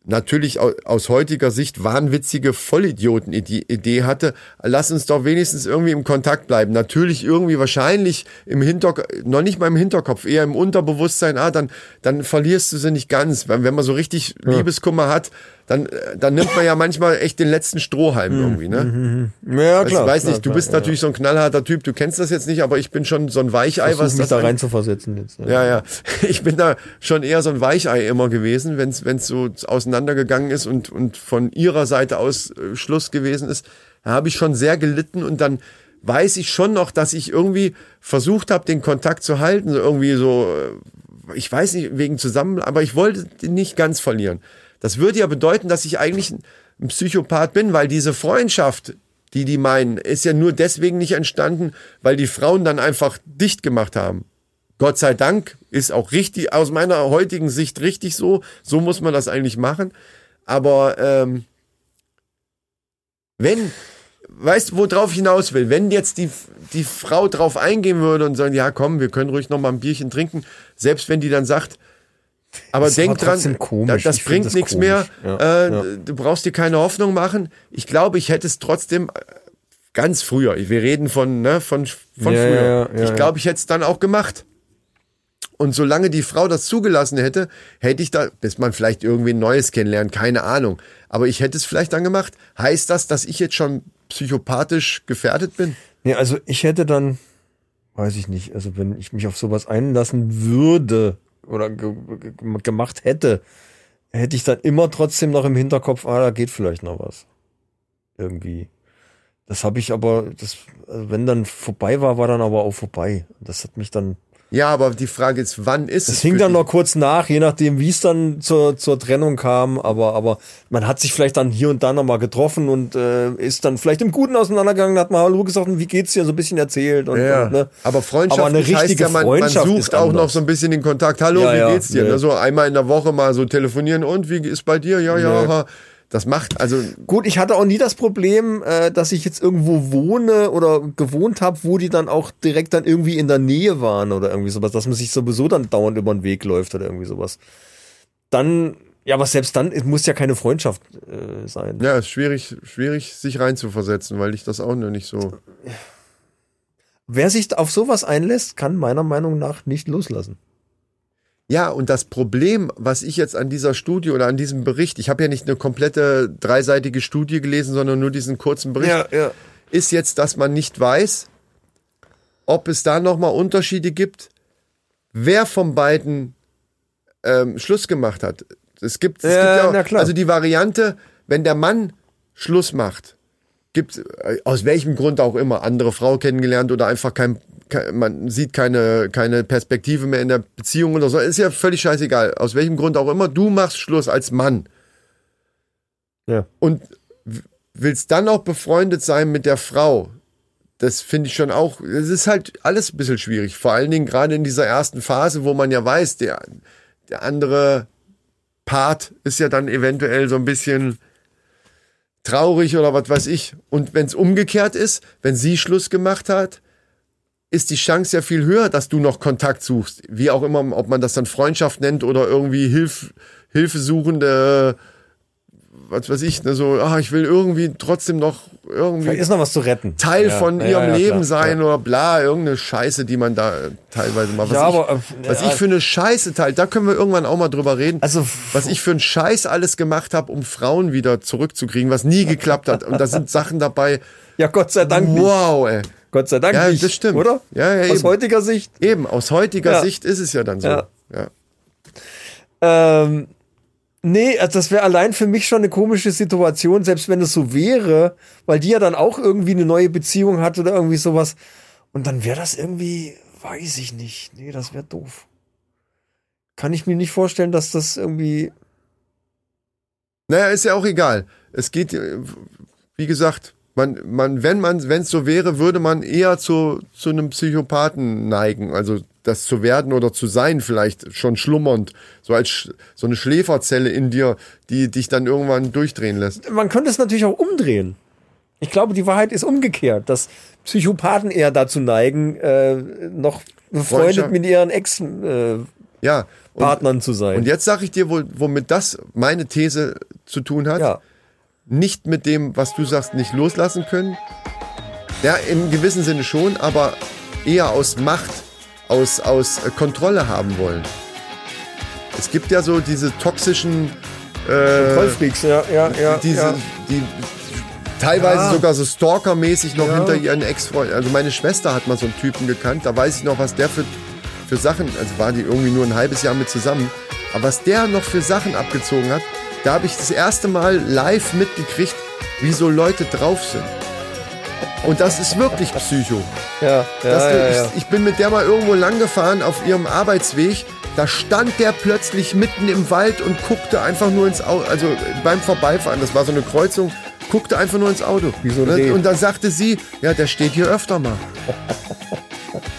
natürlich au- aus heutiger Sicht wahnwitzige Vollidioten-Idee hatte, lass uns doch wenigstens irgendwie im Kontakt bleiben. Natürlich irgendwie wahrscheinlich im Hinterkopf, noch nicht mal im Hinterkopf, eher im Unterbewusstsein, ah, dann, dann verlierst du sie nicht ganz. Wenn, wenn man so richtig Liebeskummer hat, dann, äh, dann nimmt man ja manchmal echt den letzten Strohhalm irgendwie, ne? Ja, Also, ich weiß nicht, du bist natürlich so ein knallharter Typ, du kennst das jetzt nicht, aber ich bin schon so ein Weichei, Versuch was mich das da rein zu versetzen jetzt. Ja, ja. Ich bin da schon eher so ein Weichei immer gewesen, wenn es so auseinandergegangen ist und, und von ihrer Seite aus äh, Schluss gewesen ist. Da habe ich schon sehr gelitten und dann weiß ich schon noch, dass ich irgendwie versucht habe, den Kontakt zu halten. So irgendwie so, äh, ich weiß nicht, wegen zusammen, aber ich wollte den nicht ganz verlieren. Das würde ja bedeuten, dass ich eigentlich ein Psychopath bin, weil diese Freundschaft, die die meinen, ist ja nur deswegen nicht entstanden, weil die Frauen dann einfach dicht gemacht haben. Gott sei Dank ist auch richtig, aus meiner heutigen Sicht richtig so. So muss man das eigentlich machen. Aber ähm, wenn, weißt du, worauf ich hinaus will? Wenn jetzt die, die Frau drauf eingehen würde und sagen, ja komm, wir können ruhig noch mal ein Bierchen trinken, selbst wenn die dann sagt, aber Ist denk aber dran, komisch. da- das Ich bringt nichts mehr. Ja, äh, ja. Du brauchst dir keine Hoffnung machen. Ich glaube, ich hätte es trotzdem äh, ganz früher. Wir reden von, ne, von, von Ja, früher. ich glaube, ich hätte es dann auch gemacht. Und solange die Frau das zugelassen hätte, hätte ich da, bis man vielleicht irgendwie ein Neues kennenlernt, keine Ahnung. Aber ich hätte es vielleicht dann gemacht. Heißt das, dass ich jetzt schon psychopathisch gefährdet bin? Nee, also ich hätte dann, weiß ich nicht, also wenn ich mich auf sowas einlassen würde oder ge ge gemacht hätte, hätte ich dann immer trotzdem noch im Hinterkopf, ah, da geht vielleicht noch was. Irgendwie. Das habe ich aber, das, also wenn dann vorbei war, war dann aber auch vorbei. Das hat mich dann, Ja, aber die Frage ist, wann ist es? es hing dann noch kurz nach, je nachdem, wie es dann zur, zur Trennung kam, aber, aber man hat sich vielleicht dann hier und da nochmal getroffen und äh, ist dann vielleicht im Guten auseinandergegangen, hat mal Hallo gesagt und wie geht's dir, so ein bisschen erzählt und, Ja, und ne. aber Freundschaft Aber eine heißt richtige ja, man, man sucht auch noch so ein bisschen den Kontakt. Hallo, Ja, wie ja, geht's dir? nee. Ne, So einmal in der Woche mal so telefonieren und wie ist bei dir? Ja, ja, Nee. Das macht also Gut, ich hatte auch nie das Problem, äh, dass ich jetzt irgendwo wohne oder gewohnt habe, wo die dann auch direkt dann irgendwie in der Nähe waren oder irgendwie sowas, dass man sich sowieso dann dauernd über den Weg läuft oder irgendwie sowas. Dann, ja, aber selbst dann es muss ja keine Freundschaft äh, sein. ja, ist schwierig, schwierig sich reinzuversetzen, weil ich das auch noch nicht so. Wer sich auf sowas einlässt, kann meiner Meinung nach nicht loslassen. Ja, und das Problem, was ich jetzt an dieser Studie oder an diesem Bericht, ich habe ja nicht eine komplette dreiseitige Studie gelesen, sondern nur diesen kurzen Bericht, ja. ist jetzt, dass man nicht weiß, ob es da nochmal Unterschiede gibt, wer von beiden ähm, Schluss gemacht hat. Es gibt, es Ja, gibt ja auch, also die Variante, wenn der Mann Schluss macht, gibt äh, aus welchem Grund auch immer, andere Frau kennengelernt oder einfach kein man sieht keine, keine Perspektive mehr in der Beziehung oder so, ist ja völlig scheißegal. Aus welchem Grund auch immer, du machst Schluss als Mann Ja. und willst dann auch befreundet sein mit der Frau. Das finde ich schon auch, es ist halt alles ein bisschen schwierig. Vor allen Dingen gerade in dieser ersten Phase, wo man ja weiß, der, der andere Part ist ja dann eventuell so ein bisschen traurig oder was weiß ich. Und wenn es umgekehrt ist, wenn sie Schluss gemacht hat, ist die Chance ja viel höher, dass du noch Kontakt suchst. Wie auch immer, ob man das dann Freundschaft nennt oder irgendwie Hilf, hilfesuchende, was weiß ich, ne, so, ah, ich will irgendwie trotzdem noch Vielleicht irgendwie ist noch was zu retten. Teil Ja, von ja, ihrem ja, Leben klar, sein oder bla, irgendeine Scheiße, die man da äh, teilweise macht. Was, ich, aber, äh, was ich für eine Scheiße teil, da können wir irgendwann auch mal drüber reden. Also, was ich für einen Scheiß alles gemacht habe, um Frauen wieder zurückzukriegen, was nie geklappt hat. Und da sind Sachen dabei. Ja, Gott sei Dank nicht. Wow, ey. Gott sei Dank Ja, nicht. das stimmt. Oder? Ja, ja, Aus eben. heutiger Sicht. Eben, aus heutiger Ja. Sicht ist es ja dann so. Ja. Ähm, nee, also das wäre allein für mich schon eine komische Situation, selbst wenn es so wäre, weil die ja dann auch irgendwie eine neue Beziehung hat oder irgendwie sowas. Und dann wäre das irgendwie, weiß ich nicht. Nee, das wäre doof. Kann ich mir nicht vorstellen, dass das irgendwie. Naja, ist ja auch egal. Es geht, äh, wie gesagt, man, man, wenn man, wenn es so wäre, würde man eher zu, zu einem Psychopathen neigen. Also das zu werden oder zu sein, vielleicht schon schlummernd. So als so eine Schläferzelle in dir, die dich dann irgendwann durchdrehen lässt. Man könnte es natürlich auch umdrehen. Ich glaube, die Wahrheit ist umgekehrt, dass Psychopathen eher dazu neigen, äh, noch befreundet mit ihren Ex-Partnern Ja. Und, zu sein. und jetzt sage ich dir, wo, womit das meine These zu tun hat. ja. Nicht mit dem, was du sagst, nicht loslassen können. Ja, im gewissen Sinne schon, aber eher aus Macht, aus, aus Kontrolle haben wollen. Es gibt ja so diese toxischen, äh, Vollfreaks, ja, ja, ja. diese, ja. die teilweise Ja. sogar so Stalker-mäßig noch Ja. hinter ihren Ex-Freunden. Also meine Schwester hat mal so einen Typen gekannt, da weiß ich noch, was der für, für Sachen, also war die irgendwie nur ein halbes Jahr mit zusammen, aber was der noch für Sachen abgezogen hat, da habe ich das erste Mal live mitgekriegt, wie so Leute drauf sind. Und das ist wirklich Psycho. Ja, Das, ja, ja, ja. Ich, ich bin mit der mal irgendwo lang gefahren auf ihrem Arbeitsweg. Da stand der plötzlich mitten im Wald und guckte einfach nur ins Auto, also beim Vorbeifahren, das war so eine Kreuzung, guckte einfach nur ins Auto. Wie so ein Reh. und dann sagte sie, ja, der steht hier öfter mal.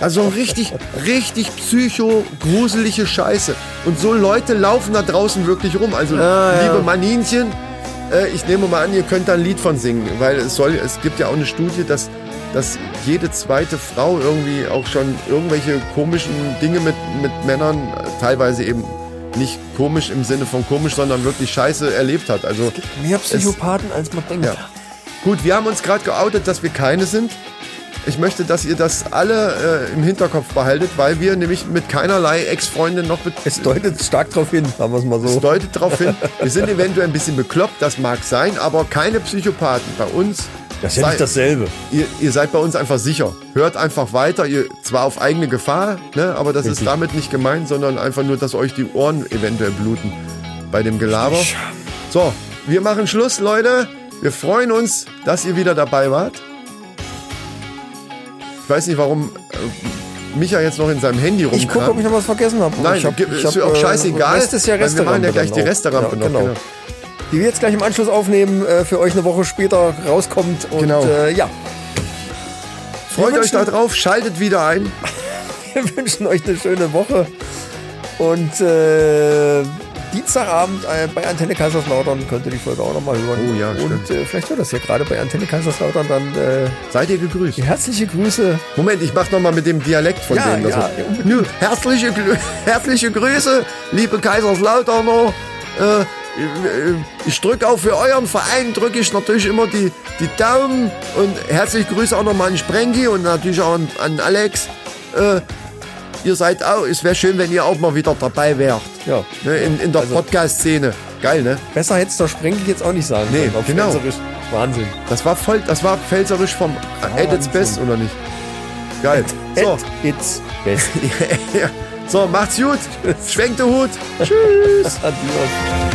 Also richtig, richtig psycho, gruselige Scheiße. Und so Leute laufen da draußen wirklich rum. Also, Ah, ja. liebe Maninchen, äh, ich nehme mal an, ihr könnt da ein Lied von singen. Weil es soll, es gibt ja auch eine Studie, dass, dass jede zweite Frau irgendwie auch schon irgendwelche komischen Dinge mit, mit Männern, äh, teilweise eben nicht komisch im Sinne von komisch, sondern wirklich scheiße erlebt hat. Also, Mehr Psychopathen, als man denkt. ja. Gut, wir haben uns gerade geoutet, dass wir keine sind. Ich möchte, dass ihr das alle äh, im Hinterkopf behaltet, weil wir nämlich mit keinerlei Ex-Freundin noch Es deutet stark darauf hin, sagen wir es mal es so. deutet darauf hin, wir sind eventuell ein bisschen bekloppt, das mag sein, aber keine Psychopathen. Bei uns, Das ist ja nicht dasselbe. ihr, ihr seid bei uns einfach sicher. Hört einfach weiter, ihr zwar auf eigene Gefahr, ne, aber das Richtig. ist damit nicht gemeint, sondern einfach nur, dass euch die Ohren eventuell bluten bei dem Gelaber. So, wir machen Schluss, Leute. Wir freuen uns, dass ihr wieder dabei wart. Ich weiß nicht, warum äh, Micha jetzt noch in seinem Handy rumkramt. Ich gucke, ob ich noch was vergessen habe. Nein, ich hab, ich ist hab, auch äh, scheißegal, Rest ist ja weil wir machen ja gleich die. Resterampe ja, noch, Genau. genau. Die wir jetzt gleich im Anschluss aufnehmen, äh, für euch eine Woche später rauskommt. Und Genau. äh, ja, Freut euch da drauf, schaltet wieder ein. wir wünschen euch eine schöne Woche. Und äh, Dienstagabend äh, bei Antenne Kaiserslautern könnt ihr die Folge auch nochmal hören. Oh ja, Und äh, vielleicht hört das ja gerade bei Antenne Kaiserslautern dann äh, Seid ihr gegrüßt. herzliche Grüße. Moment, ich mach noch mal mit dem Dialekt von Ja, denen. ja. Nö, herzliche, herzliche Grüße, liebe Kaiserslauterner. Äh, äh, ich drücke auch für euren Verein, drücke ich natürlich immer die, die Daumen und herzliche Grüße auch nochmal an Sprengi und natürlich auch an, an Alex. Äh, ihr seid auch, es wäre schön, wenn ihr auch mal wieder dabei wärt. Ja, Ne, in, in der Also- Podcast-Szene. Geil, ne? besser hättest du Sprengi jetzt auch nicht sagen Nee, können. genau. Wahnsinn. Das war voll, das war pfälzerisch vom At its best, oder nicht? Geil. So, At its best. ja. so macht's gut. Schwenkt den Hut. Tschüss. Adios.